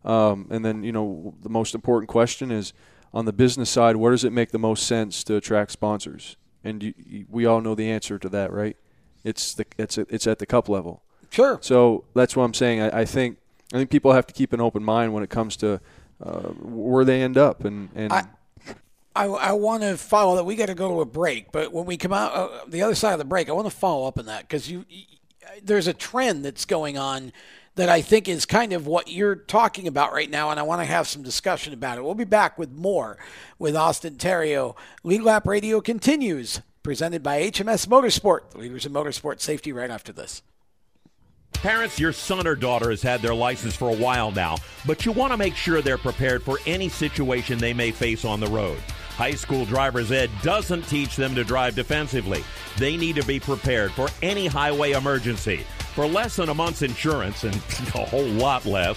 Um, and then you know the most important question is on the business side, where does it make the most sense to attract sponsors? And you, you, we all know the answer to that, right? It's the it's it's at the cup level. Sure. So that's what I'm saying. I, I think I think people have to keep an open mind when it comes to uh, where they end up, and and I, I, I want to follow that. We got to go to a break, but when we come out uh, the other side of the break, I want to follow up on that because you, y there's a trend that's going on that I think is kind of what you're talking about right now, and I want to have some discussion about it. We'll be back with more with Austin Terrio. Lead Lap Radio continues, presented by HMS Motorsport, the leaders in motorsport safety. Right after this. Parents, your son or daughter has had their license for a while now, but you want to make sure they're prepared for any situation they may face on the road. High school driver's ed doesn't teach them to drive defensively. They need to be prepared for any highway emergency. For less than a month's insurance and (laughs) a whole lot less,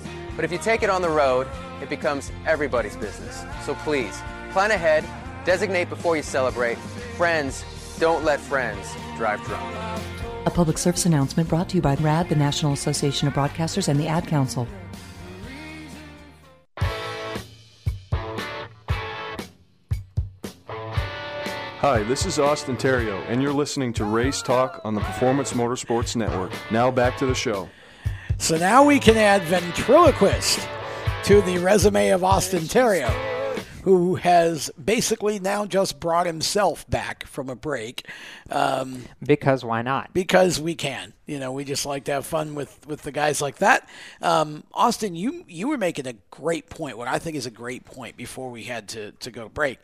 But if you take it on the road, it becomes everybody's business. So please, plan ahead, designate before you celebrate. Friends, don't let friends drive drunk. A public service announcement brought to you by RAD, the National Association of Broadcasters, and the Ad Council. Hi, this is Austin Theriault, and you're listening to Race Talk on the Performance Motorsports Network. Now back to the show. So now we can add ventriloquist to the resume of Austin Theriault, who has basically now just brought himself back from a break. Um, because why not? Because we can. You know, we just like to have fun with, with the guys like that. Um, Austin, you you were making a great point. What I think is a great point before we had to to go break,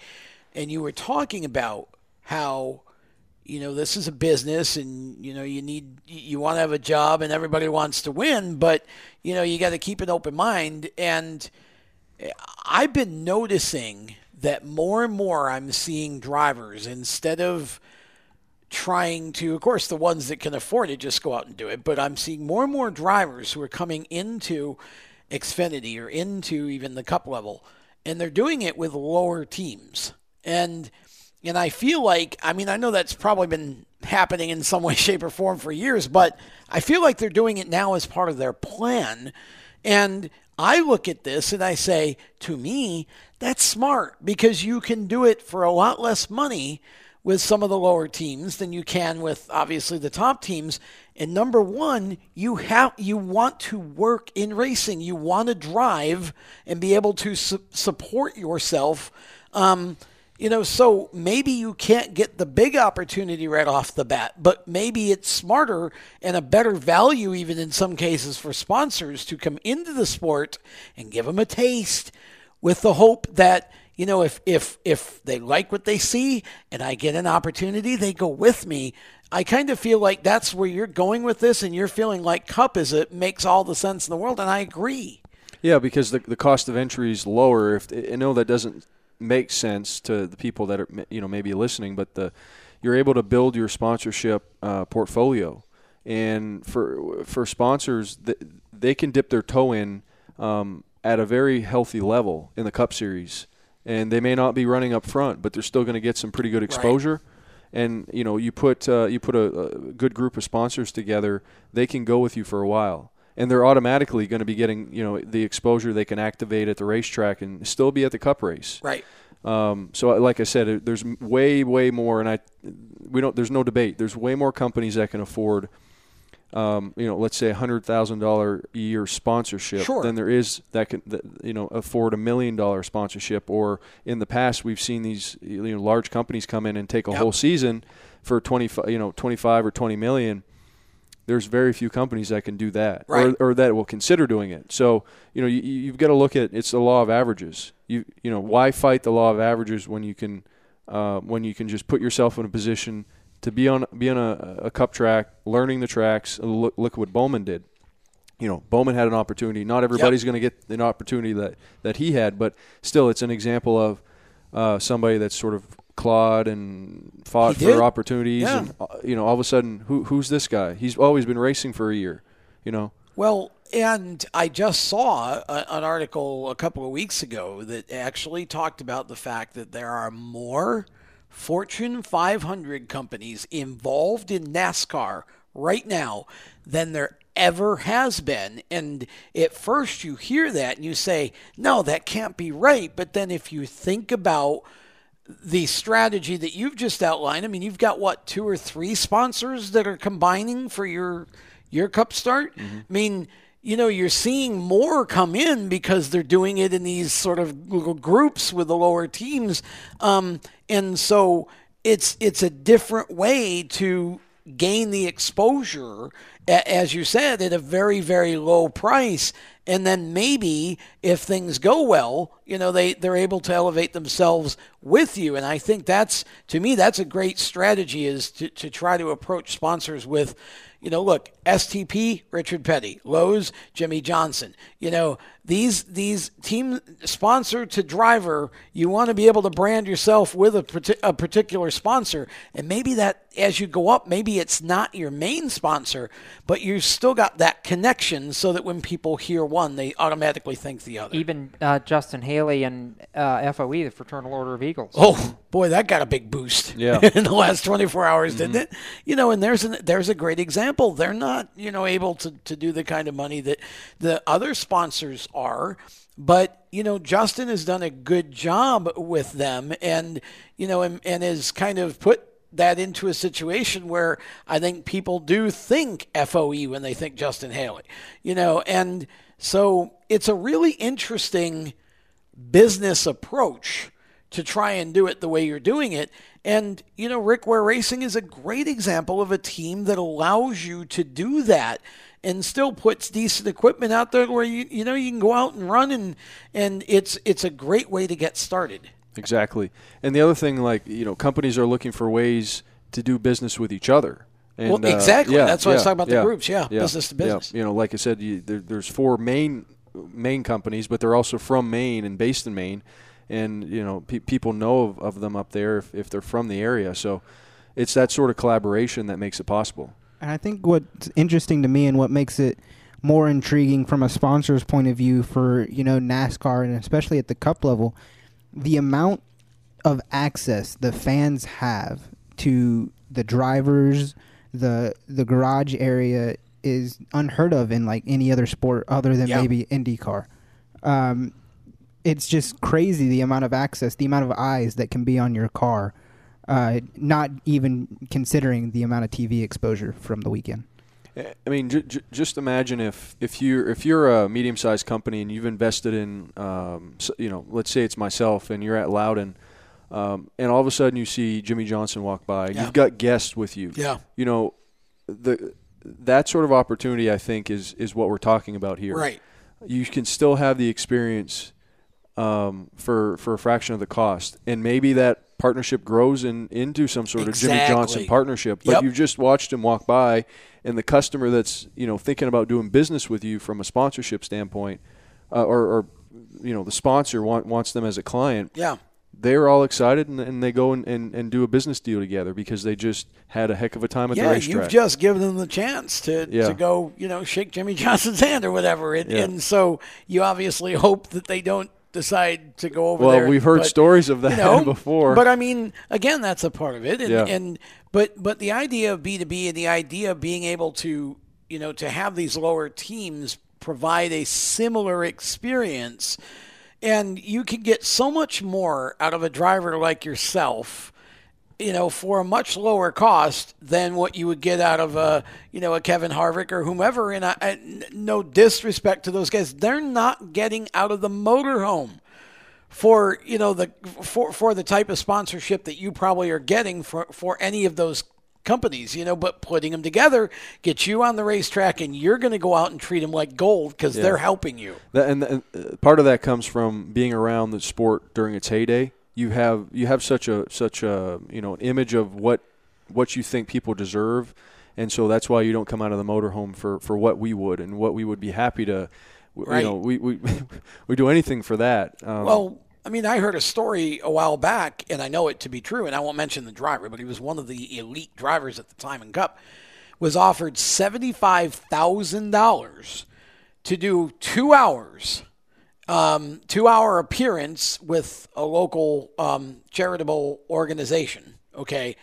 and you were talking about how you know this is a business and you know you need you want to have a job and everybody wants to win but you know you got to keep an open mind. And eh, i've been noticing that more and more i'm seeing drivers instead of trying to of course the ones that can afford it just go out and do it but i'm seeing more and more drivers who are coming into xfinity or into even the cup level and they're doing it with lower teams. And and I feel like, I mean, I know that's probably been happening in some way, (laughs) shape, or form for years, but I feel like they're doing it now as part of their plan. And I look at this and I say, to me, that's smart because you can do it for a lot less money with some of the lower teams than you can with obviously the top teams. And number one, you have you want to work in racing. You want to drive and be able to su- support yourself. Um, you know, so maybe you can't get the big opportunity right off the bat, but maybe it's smarter and a better value, even in some cases, for sponsors to come into the sport and give them a taste with the hope that, you know, if, if, if they like what they see and I get an opportunity, they go with me. I kind of feel like that's where you're going with this, and you're feeling like Cup is it makes all the sense in the world, and I agree. Yeah, because the, the cost of entry is lower. If I know that doesn't makes sense to the people that are you know maybe listening, but the you're able to build your sponsorship uh, portfolio, and for for sponsors, they can dip their toe in um, at a very healthy level in the Cup Series, and they may not be running up front, but they're still going to get some pretty good exposure. Right. And you know, you put uh, you put a, a good group of sponsors together, they can go with you for a while and they're automatically going to be getting you know the exposure they can activate at the racetrack and still be at the Cup race. Right. Um, so, like I said, there's way, way more, and I, we don't. There's no debate. There's way more companies that can afford, um, you know, let's say a hundred thousand dollar a year sponsorship sure. than there is that can, that, you know, afford a million dollar sponsorship. Or in the past, we've seen these you know large companies come in and take a yep. whole season for twenty, you know, twenty five or twenty million there's very few companies that can do that right. or, or that will consider doing it. So, you know, you, you've got to look at it's the law of averages. you you know why fight the law of averages when you can uh, when you can just put yourself in a position to be on be on a, a cup track, learning the tracks. Look, look what Bowman did. You know, Bowman had an opportunity. Not everybody's going to get an opportunity that that he had, but still, it's an example of uh, somebody that's sort of clawed and fought He did. for opportunities. Yeah. And uh, you know, all of a sudden, who who's this guy? He's always been racing for a year. You know, Well, and I just saw a, an article a couple of weeks ago that actually talked about the fact that there are more Fortune 500 companies involved in NASCAR right now than there ever has been. And at first you hear that and you say, no, that can't be right. But then if you think about the strategy that you've just outlined, I mean, you've got what, two or three sponsors that are combining for your your cup start? I mean, you know, you're seeing more come in because they're doing it in these sort of little groups with the lower teams. Um, and so it's it's a different way to gain the exposure, as you said, at a very, very low price. And then maybe if things go well, you know, they, they're able to elevate themselves with you. And I think that's, to me, that's a great strategy is to, to try to approach sponsors with, you know, look, STP, Richard Petty, Lowe's, Jimmie Johnson. You know, these these team sponsor to driver, you want to be able to brand yourself with a, parti- a particular sponsor, and maybe that as you go up, maybe it's not your main sponsor, but you've still got that connection, so that when people hear one, they automatically think the other. Even uh, Justin Haley and uh, FOE, the Fraternal Order of Eagles. Oh boy, that got a big boost. (laughs) Yeah. in the last 24 hours, didn't it? You know, and there's an, there's a great example. They're not you know able to to do the kind of money that the other sponsors are. But you know, Justin has done a good job with them, and you know, and, and has kind of put that into a situation where I think people do think FOE when they think Justin Haley. You know, and so it's a really interesting business approach to try and do it the way you're doing it. And, you know, Rick Ware Racing is a great example of a team that allows you to do that and still puts decent equipment out there where you you know you can go out and run and and it's it's a great way to get started. Exactly. And the other thing, like you know, companies are looking for ways to do business with each other. And, Well, exactly. uh, yeah, That's why I was talking about the groups. Yeah, business to yeah. business. You know, like I said, you, there, there's four main main companies, but they're also from Maine and based in Maine, and you know, pe- people know of, of them up there if, if they're from the area. So it's that sort of collaboration that makes it possible. And I think what's interesting to me and what makes it more intriguing from a sponsor's point of view for, you know, NASCAR and especially at the cup level, the amount of access the fans have to the drivers, the the garage area is unheard of in like any other sport other than maybe IndyCar. Um, it's just crazy the amount of access, the amount of eyes that can be on your car. Uh, not even considering the amount of TV exposure from the weekend. I mean, j- j- just imagine if if you're if you're a medium-sized company and you've invested in, um, you know, let's say it's myself, and you're at Loudon, um, and all of a sudden you see Jimmie Johnson walk by. Yeah. You've got guests with you. Yeah. You know, the that sort of opportunity, I think, is is what we're talking about here. Right. You can still have the experience um, for for a fraction of the cost, and maybe that partnership grows in, into some sort of Jimmie Johnson partnership. But Yep. you've just watched him walk by, and the customer that's you know thinking about doing business with you from a sponsorship standpoint, uh, or, or you know the sponsor want, wants them as a client. Yeah. They're all excited and, and they go and, and, and do a business deal together because they just had a heck of a time at the racetrack. yeah, you've just given them the chance to, Yeah. to go, you know, shake Jimmie (laughs) Johnson's hand or whatever. And, Yeah. and so you obviously hope that they don't decide to go over Well, there. we've heard but, stories of you that (laughs) know, before. But I mean, again, that's a part of it. And, Yeah. and but but the idea of B two B and the idea of being able to you know to have these lower teams provide a similar experience, and you can get so much more out of a driver like yourself you know, for a much lower cost than what you would get out of a, you know, a Kevin Harvick or whomever. And I, no disrespect to those guys, they're not getting out of the motorhome for you know the for for the type of sponsorship that you probably are getting for for any of those companies, you know, but putting them together gets you on the racetrack and you're going to go out and treat them like gold because Yeah. they're helping you. And, and uh, part of that comes from being around the sport during its heyday. You have you have such a such a you know an image of what what you think people deserve, and so that's why you don't come out of the motorhome for, for what we would and what we would be happy to. Right. You know, we we (laughs) we do anything for that. Um, Well, I mean, I heard a story a while back, and I know it to be true, and I won't mention the driver, but he was one of the elite drivers at the time in Cup, was offered $75,000 to do two hours, um, two hour appearance with a local um, charitable organization. Okay.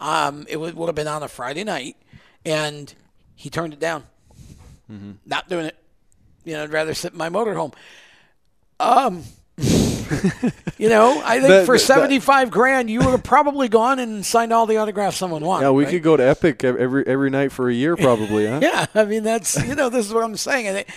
Um, it would, would have been on a Friday night, and he turned it down. Mm-hmm. Not doing it. You know, I'd rather sit in my motorhome. Um, (laughs) you know, I think That- for that- seventy-five grand, you would have probably gone and signed all the autographs someone wanted. yeah, we right? could go to Epic every every night for a year, probably. Huh? (laughs) Yeah, I mean that's you know this is what I'm saying, and it,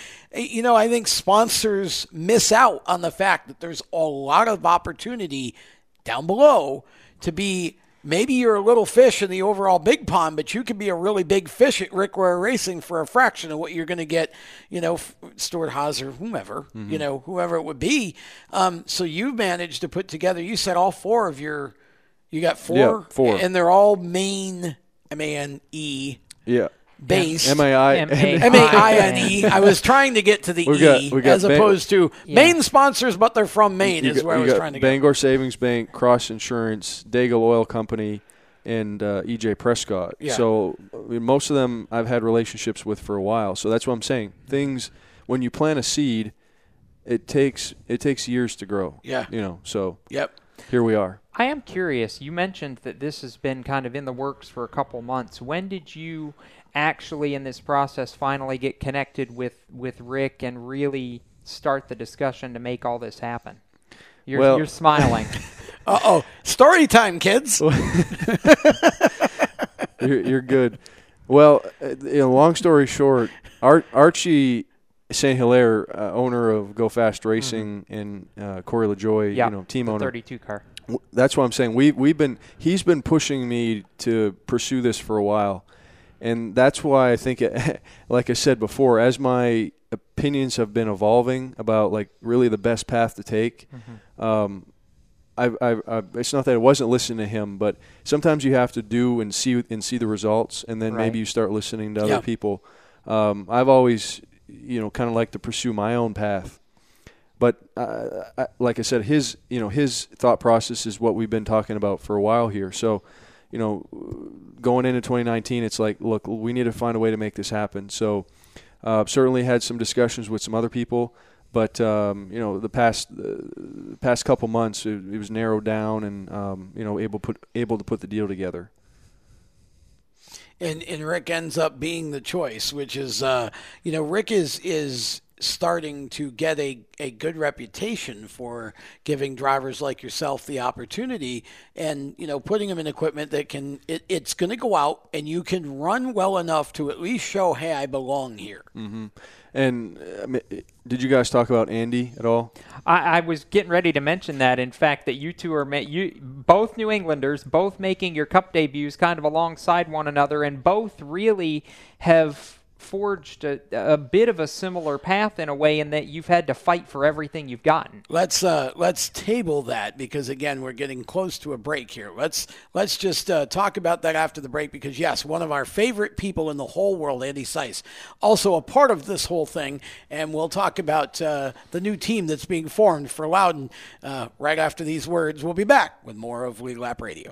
you know I think sponsors miss out on the fact that there's a lot of opportunity down below to be. Maybe you're a little fish in the overall big pond, but you could be a really big fish at Rick Ware Racing for a fraction of what you're going to get, you know, Stewart-Haas or whomever, Mhm. you know, whoever it would be. Um, so you've managed to put together. You said all four of your, you got four, Yeah, four. and they're all main M A N E Yeah. Based. M A I M A I N E. I was trying to get to the We got- E we got as Bang- opposed to main sponsors, but they're from Maine. You Is got- where I was got trying to go. Bangor Savings Bank, Cross Insurance, Daigle Oil Company, and uh, EJ Prescott. Yeah. So I mean, most of them I've had relationships with for a while. So that's what I'm saying. Things when you plant a seed, it takes it takes years to grow. Yeah. You know. So. Yep. Here we are. I am curious. You mentioned that this has been kind of in the works for a couple months. When did you actually, in this process, finally get connected with, with Rick and really start the discussion to make all this happen? You're, Well- you're smiling. (laughs) Uh oh, story time, kids. (laughs) you're, you're good. Well, uh, you know, long story short, Ar- Archie Saint Hilare, uh, owner of Go Fast Racing, and uh, Corey LaJoie, Yeah, you know, team the owner, 32 car. W- That's what I'm saying. We we've been he's been pushing me to pursue this for a while, and that's why I think, it, (laughs) like I said before, as my opinions have been evolving about like really the best path to take. Um, I, I, I, it's not that I wasn't listening to him, but sometimes you have to do and see and see the results, and then Right. maybe you start listening to other Yeah. people. Um, I've always, you know, kind of like to pursue my own path, but uh, I, like I said, his, you know, his thought process is what we've been talking about for a while here. So, you know, going into 2019, it's like, look, we need to find a way to make this happen. So, uh, certainly had some discussions with some other people, but um, you know, the past uh, past couple months, it, it was narrowed down and um, you know, able put able to put the deal together. and and Rick ends up being the choice, which is uh, you know Rick is is starting to get a, a good reputation for giving drivers like yourself the opportunity and you know putting them in equipment that can it, it's going to go out and you can run well enough to at least show hey I belong here. mm-hmm. And I mean, did you guys talk about Andy at all? I, I was getting ready to mention that. In fact, that you two are ma- you both New Englanders, both making your Cup debuts kind of alongside one another, and both really have forged a, a bit of a similar path in a way, in that you've had to fight for everything you've gotten. Let's uh, let's table that because again we're getting close to a break here. Let's let's just uh, talk about that after the break because yes, one of our favorite people in the whole world, Andy Seuss, also a part of this whole thing, and we'll talk about uh, the new team that's being formed for Loudon uh, right after these words. We'll be back with more of Lead Lap Radio.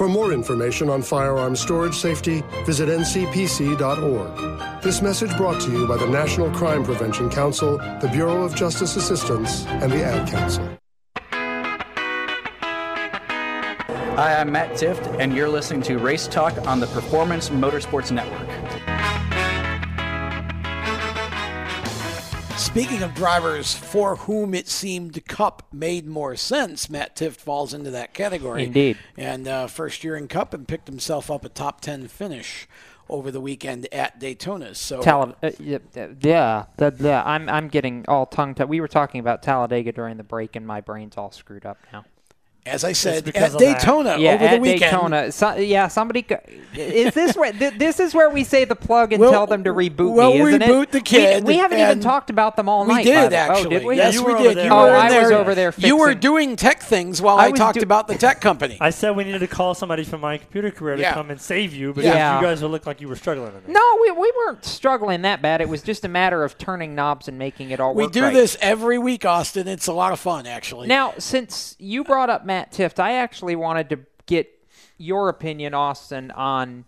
For more information on firearm storage safety, visit ncpc.org. This message brought to you by the National Crime Prevention Council, the Bureau of Justice Assistance, and the Ad Council. Hi, I'm Matt Tifft, and you're listening to Race Talk on the Performance Motorsports Network. Speaking of drivers for whom it seemed Cup made more sense, Matt Tifft falls into that category. Indeed. And uh, first year in Cup and picked himself up a top 10 finish over the weekend at Daytona. So Tal- uh, yeah, the, yeah, I'm I'm getting all tongue tied. We were talking about Talladega during the break, and my brain's all screwed up now. As I said, because at of. Daytona yeah, over at the weekend. Daytona. So, yeah, somebody. Is this where th- this is where we say the plug and We'll- tell them to reboot we'll me? Isn't reboot it? the kid, We, haven't even talked about them all We night. We oh, did actually. Oh, did we? Yes, You we were did. there. You Oh, were in I was over there You were doing tech things while I I, talked do- about the tech (laughs) company. I said we needed to call somebody from my computer career to Yeah. come and save you because Yeah. you guys would look like you were struggling in. No, we, we weren't struggling that bad. It was just a matter of turning knobs and making it all we work do right. this every week, Austin. It's a lot of fun, actually. Now, since you brought up Matt Tifft, I actually wanted to get your opinion, Austin, on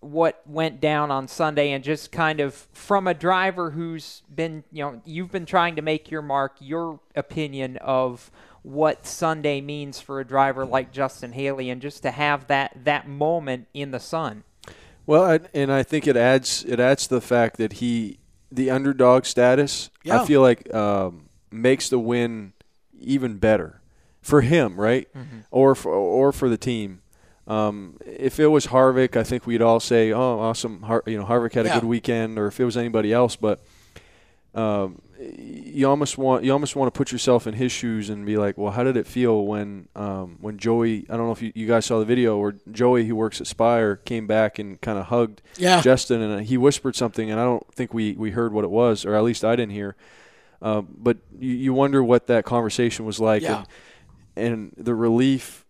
what went down on Sunday and just kind of from a driver who's been, you know, you've been trying to make your mark, your opinion of what Sunday means for a driver like Justin Haley and just to have that that moment in the sun. Well, I, and I think it adds it adds to the fact that he the underdog status. Yeah. I feel like um, makes the win even better for him, right? Or for, or for the team. Um, if it was Harvick, I think we'd all say, "Oh, awesome!" Har- you know, Harvick had a Yeah. good weekend. Or if it was anybody else, but um, you almost want you almost want to put yourself in his shoes and be like, well, how did it feel when um, when Joey? I don't know if you, you guys saw the video where Joey, who works at Spire, came back and kind of hugged Yeah. Justin, and uh, he whispered something, and I don't think we we heard what it was, or at least I didn't hear. Uh, but you, you wonder what that conversation was like, Yeah. and, and the relief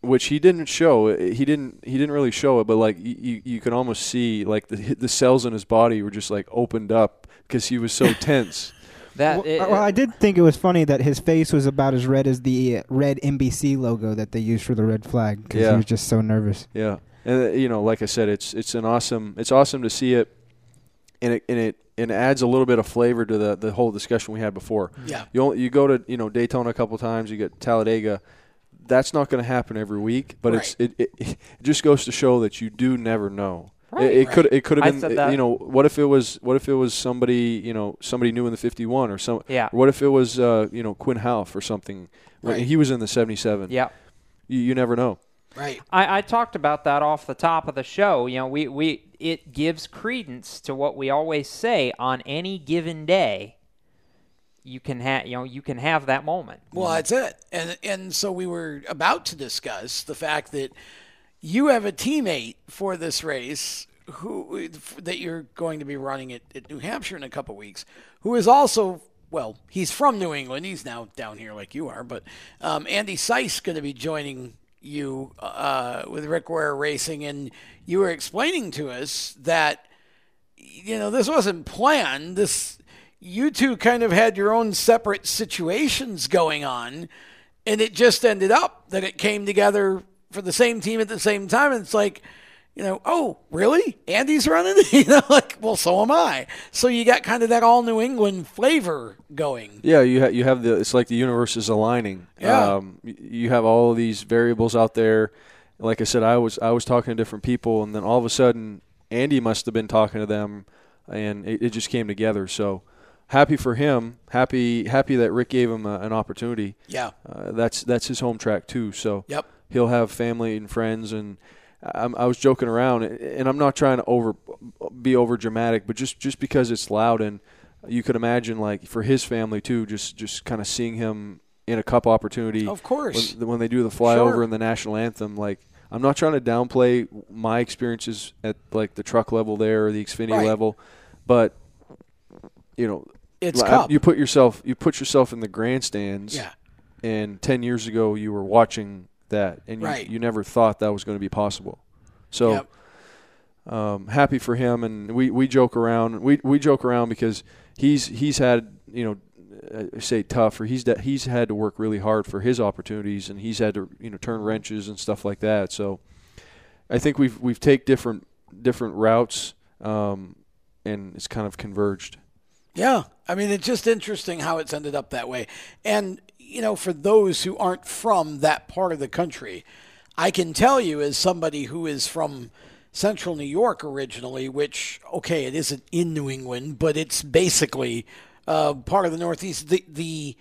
which he didn't show. He didn't. He didn't really show it, but like you, you, you can almost see like the the cells in his body were just like opened up because he was so (laughs) tense. That well, well, I did think it was funny that his face was about as red as the uh, red NBC logo that they used for the red flag because Yeah. he was just so nervous. Yeah, and uh, you know, like I said, it's it's an awesome. It's awesome to see it, and it and it and adds a little bit of flavor to the the whole discussion we had before. Yeah. you only, you go to you know Daytona a couple times, you get Talladega. That's not going to happen every week, but it's it, it it just goes to show that you do never know. Right. It, it could it could have been you know what if it was what if it was somebody you know somebody new in the 51 or some Yeah. what if it was uh, you know Quin Houff or something when Right. he was in the 77 Yeah. you, you never know Right. I, I talked about that off the top of the show. You know, we, we it gives credence to what we always say on any given day. You can have you know you can have that moment. Well, that's it. And and so we were about to discuss the fact that you have a teammate for this race who that you're going to be running at, at New Hampshire in a couple weeks, who is also well, he's from New England. He's now down here like you are, but um, Andy Seuss going to be joining you uh, with Rick Ware Racing, and you were explaining to us that you know this wasn't planned. This you two kind of had your own separate situations going on, and it just ended up that it came together for the same team at the same time. And it's like, you know, oh, really? Andy's running? (laughs) you know, like, well, so am I. So you got kind of that all New England flavor going. Yeah, you ha- you have the it's like the universe is aligning. Yeah. Um, you have all of these variables out there. Like I said, I was I was talking to different people, and then all of a sudden, Andy must have been talking to them, and it, it just came together. So happy for him. Happy happy that Rick gave him a, an opportunity. Yeah. Uh, that's that's his home track too. So Yep. he'll have family and friends and. I'm, I was joking around, and I'm not trying to over be over dramatic, but just just because it's loud and you could imagine like for his family too, just just kind of seeing him in a cup opportunity. Of course. when, when they do the flyover Sure. and the national anthem, like I'm not trying to downplay my experiences at like the truck level there or the Xfinity Right. level, but you know, It's like, Cup. you put yourself you put yourself in the grandstands. Yeah. And ten years ago, you were watching that, and you, Right. you never thought that was going to be possible. So Yep. um, happy for him, and we, we joke around. We we joke around because he's he's had you know uh, say tough, or he's that he's had to work really hard for his opportunities, and he's had to you know turn wrenches and stuff like that. So I think we've we've take different different routes, um, and it's kind of converged. Yeah. I mean, it's just interesting how it's ended up that way. And, you know, for those who aren't from that part of the country, I can tell you as somebody who is from central New York originally, which, okay, it isn't in New England, but it's basically uh, part of the Northeast, the, the,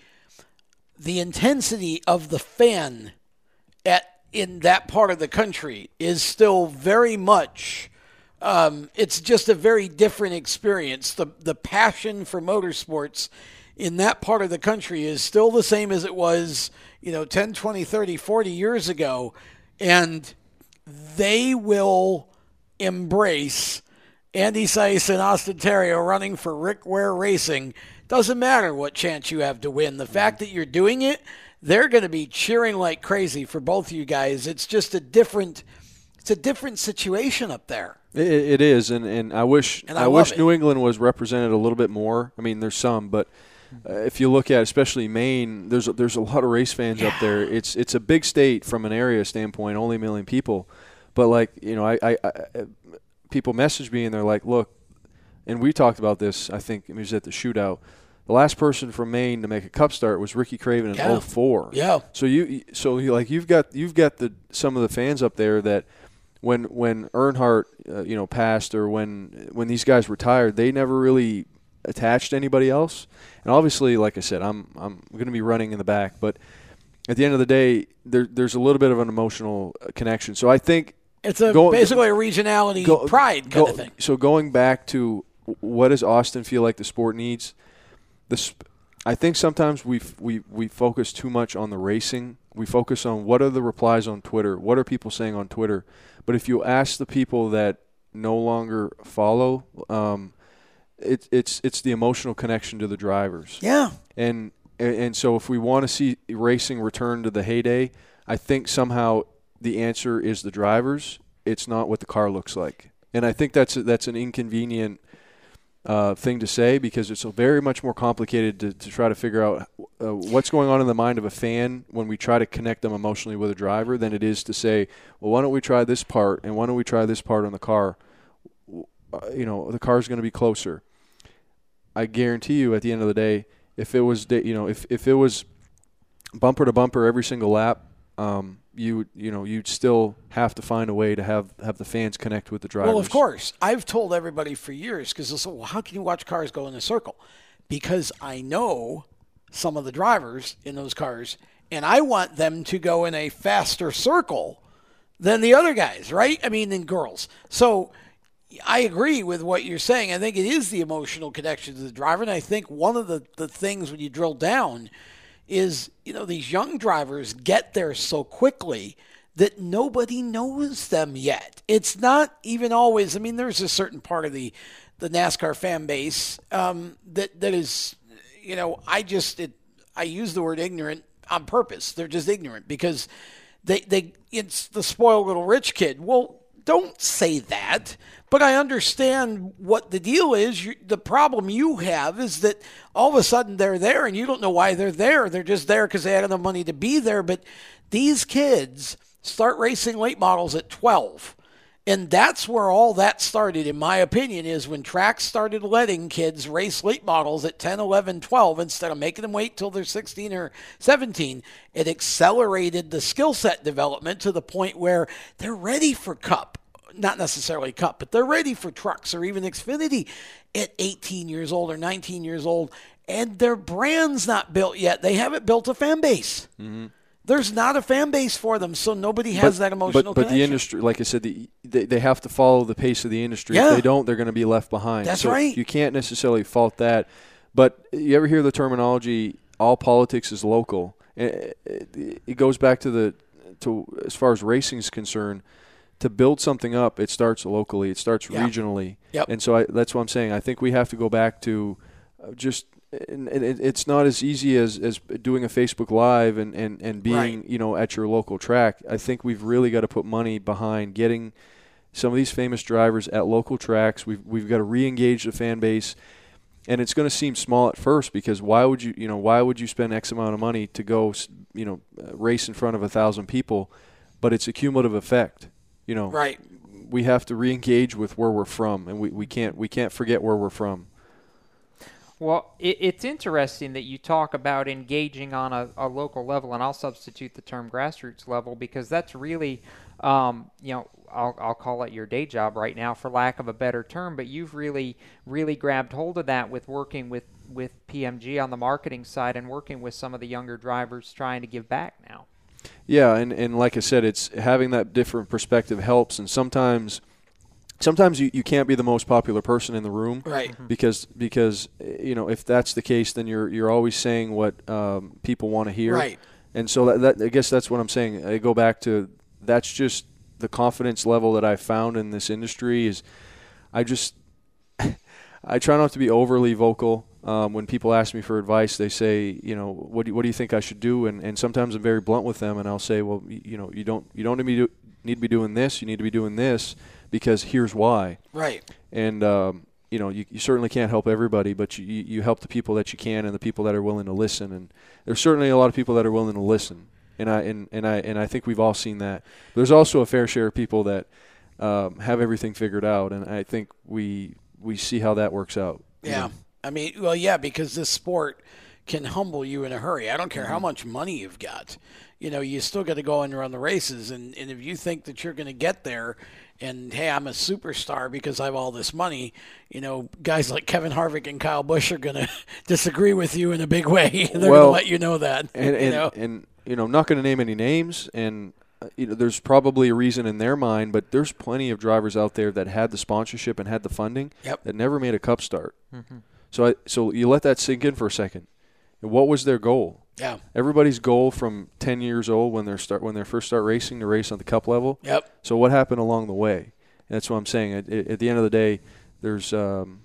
the intensity of the fan at in that part of the country is still very much um, it's just a very different experience. The the passion for motorsports in that part of the country is still the same as it was, you know, 10, 20, 30, 40 years ago. And they will embrace Andy Seuss and Austin Theriault running for Rick Ware Racing. Doesn't matter what chance you have to win. The fact that you're doing it, they're going to be cheering like crazy for both of you guys. It's just a different, it's a different situation up there. It, it is, and, and I wish And I I, wish it. New England was represented a little bit more. I mean, there's some, but uh, if you look at especially Maine, there's a, there's a lot of race fans up there. It's it's a big state from an area standpoint, only a million people, but like you know, I, I, I people message me and they're like, look, and we talked about this. I think it was at the shootout. The last person from Maine to make a Cup start was Ricky Craven in Yeah. 04. Yeah. So you so you like you've got you've got the some of the fans up there that when when Earnhardt uh, you know passed or when when these guys retired, they never really attached to anybody else. And obviously, like I said, I'm I'm going to be running in the back, but at the end of the day, there, there's a little bit of an emotional uh, connection. So I think It's a go- basically a regionality go- pride kind go- of thing. So going back to what does Austin feel like the sport needs? The sp- I think sometimes we we we focus too much on the racing. We focus on what are the replies on Twitter, what are people saying on Twitter. But if you ask the people that no longer follow, um, it, it's it's the emotional connection to the drivers. Yeah. And and so if we want to see racing return to the heyday, I think somehow the answer is the drivers. It's not what the car looks like. And I think that's that's an inconvenient uh, thing to say because it's very much more complicated to, to try to figure out uh, what's going on in the mind of a fan when we try to connect them emotionally with a driver than it is to say, well, why don't we try this part and why don't we try this part on the car? Uh, you know, the car's going to be closer. I guarantee you, at the end of the day, if it was, you know, if, if it was bumper to bumper every single lap, um, you you know you'd still have to find a way to have have the fans connect with the drivers. Well, of course. I've told everybody for years because well, how can you watch cars go in a circle? Because I know some of the drivers in those cars, and I want them to go in a faster circle than the other guys, right? I mean, than girls. So I agree with what you're saying. I think it is the emotional connection to the driver. And I think one of the, the things when you drill down is, you know, these young drivers get there so quickly that nobody knows them yet. It's not even always, I mean, there's a certain part of the, the NASCAR fan base um, that, that is, you know, I just, it, I use the word ignorant on purpose. They're just ignorant because they, they, it's the spoiled little rich kid. Well, don't say that. But I understand what the deal is. You, the problem you have is that all of a sudden they're there and you don't know why they're there. They're just there because they had enough money to be there. But these kids start racing late models at 12. And that's where all that started, in my opinion, is when tracks started letting kids race late models at 10, 11, 12 instead of making them wait till they're 16 or 17. It accelerated the skill set development to the point where they're ready for Cup. Not necessarily Cup, but they're ready for trucks or even Xfinity at 18 years old or 19 years old. And their brand's not built yet. They haven't built a fan base. Mm-hmm. There's not a fan base for them, so nobody has that emotional But, but the industry, like I said, the, they, they have to follow the pace of the industry. Yeah. If they don't, they're going to be left behind. That's So right. You can't necessarily fault that. But you ever hear the terminology, all politics is local? It, it, it goes back to the, to as far as racing is concerned, to build something up, it starts locally, it starts Yeah. regionally. Yep. And so I, that's what I'm saying. I think we have to go back to uh, just and, and it, it's not as easy as, as doing a Facebook Live and, and, and being Right. you know at your local track. I think we've really got to put money behind getting some of these famous drivers at local tracks. We've we've got to re-engage the fan base, and it's going to seem small at first because why would you you know why would you spend X amount of money to go you know uh, race in front of a thousand people? But it's a cumulative effect. You know, Right. We have to re-engage with where we're from, and we, we can't we can't forget where we're from. Well, it, it's interesting that you talk about engaging on a, a local level, and I'll substitute the term grassroots level because that's really, um, you know, I'll, I'll call it your day job right now, for lack of a better term. But you've really, really grabbed hold of that with working with with PMG on the marketing side and working with some of the younger drivers trying to give back now. Yeah, and, and like I said, it's having that different perspective helps, and sometimes sometimes you, you can't be the most popular person in the room, Right. Because because eh, you know if that's the case, then you're you're always saying what um, people want to hear, Right. And so that, that I guess that's what I'm saying. I go back to that's just the confidence level that I found in this industry is I just (laughs) I try not to be overly vocal. Um, when people ask me for advice, they say, you know, what do you, what do you think I should do? And, and sometimes I'm very blunt with them, and I'll say, well, you know, you don't you don't need to be, do, need to be doing this. You need to be doing this because here's why. Right. And um, you know, you, you certainly can't help everybody, but you, you help the people that you can and the people that are willing to listen. And there's certainly a lot of people that are willing to listen. And I and, and I and I think we've all seen that. There's also a fair share of people that um, have everything figured out, and I think we we see how that works out. Yeah. know. I mean, well, yeah, because this sport can humble you in a hurry. I don't care how Mm-hmm. much money you've got. You know, you still got to go and run the races. And, and if you think that you're going to get there and, hey, I'm a superstar because I have all this money, you know, guys like Kevin Harvick and Kyle Busch are going (laughs) to disagree with you in a big way. (laughs) They're going to let you know that. And and you know? and you know, I'm not going to name any names, and uh, you know, there's probably a reason in their mind, but there's plenty of drivers out there that had the sponsorship and had the funding Yep. that never made a cup start. Mhm. So I, so you let that sink in for a second. What was their goal? Yeah. Everybody's goal from 10 years old when they start when they first start racing to race on the cup level. Yep. So what happened along the way? And that's what I'm saying. At, at the end of the day, there's um,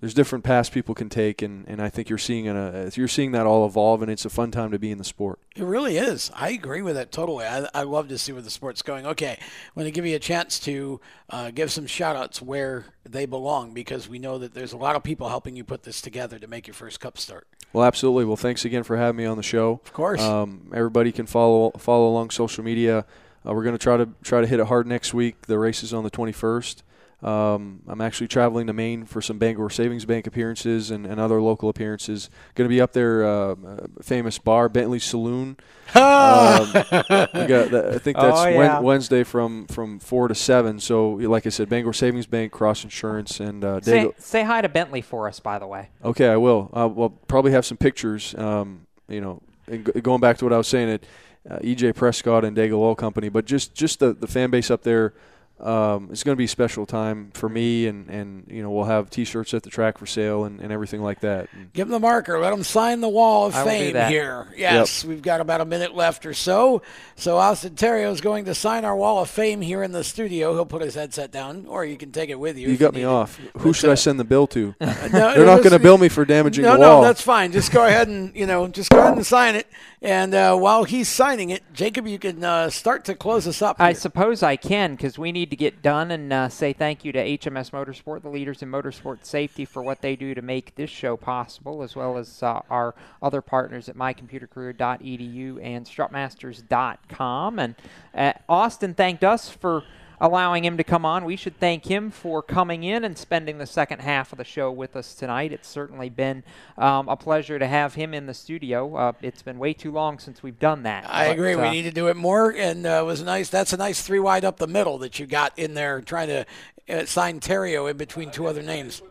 there's different paths people can take, and, and I think you're seeing a, you're seeing that all evolve, and it's a fun time to be in the sport. It really is. I agree with that totally. I, I love to see where the sport's going. Okay, I'm going to give you a chance to uh, give some shout outs where they belong because we know that there's a lot of people helping you put this together to make your first cup start. Well, absolutely. Well, thanks again for having me on the show. Of course. Um, everybody can follow follow along social media. Uh, we're going to try to try to hit it hard next week. The race is on the 21st. Um, I'm actually traveling to Maine for some Bangor Savings Bank appearances and, and other local appearances. Going to be up there, uh, uh, famous bar Bentley Saloon. um, got that, I think (laughs) that's Oh, yeah. Wednesday from, from four to seven. So, like I said, Bangor Savings Bank, Cross Insurance, and uh, Say, Dago- say hi to Bentley for us, by the way. Okay, I will. Uh, we'll probably have some pictures. Um, you know, and g- going back to what I was saying, it uh, EJ Prescott and Daigle Oil Company. But just just the the fan base up there. Um, it's going to be a special time for me, and, and you know we'll have T-shirts at the track for sale and, and everything like that. Give them the marker. Let them sign the wall of I fame here. Yes, we've got about a minute left or so. So Austin Theriault is going to sign our wall of fame here in the studio. He'll put his headset down, or you can take it with you. You if got need me it. off. Who But, should uh, I send the bill to? (laughs) No, (laughs) They're not going to bill me for damaging no, the wall. No, that's fine. Just go ahead and you know, just go ahead and sign it. And uh, while he's signing it, Jacob, you can uh, start to close us up. I suppose I can because we need to get done and uh, say thank you to HMS Motorsport, the leaders in motorsport safety, for what they do to make this show possible, as well as uh, our other partners at mycomputercareer.edu and strutmasters.com. And uh, Austin thanked us for allowing him to come on. We should thank him for coming in and spending the second half of the show with us tonight. It's certainly been um, a pleasure to have him in the studio. Uh, it's been way too long since we've done that. I but, agree. uh, we need to do it more, and uh, it was nice. That's a nice three wide up the middle that you got in there, trying to uh, sign Theriault in between two other names.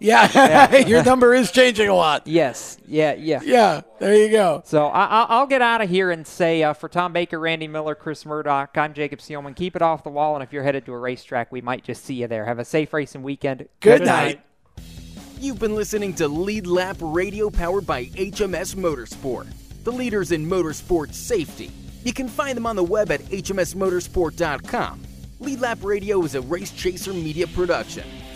Yeah, (laughs) your number is changing a lot. Yes. Yeah. Yeah. Yeah. There you go. So I, I- I'll get out of here and say uh, for Tom Baker, Randy Miller, Chris Murdoch, I'm Jacob Seelman. Keep it off the wall, and if you're headed to a racetrack, we might just see you there. Have a safe racing weekend. Good night. You've been listening to Lead Lap Radio powered by HMS Motorsport, the leaders in motorsport safety. You can find them on the web at hmsmotorsport.com. Lead Lap Radio is a Race Chaser media production.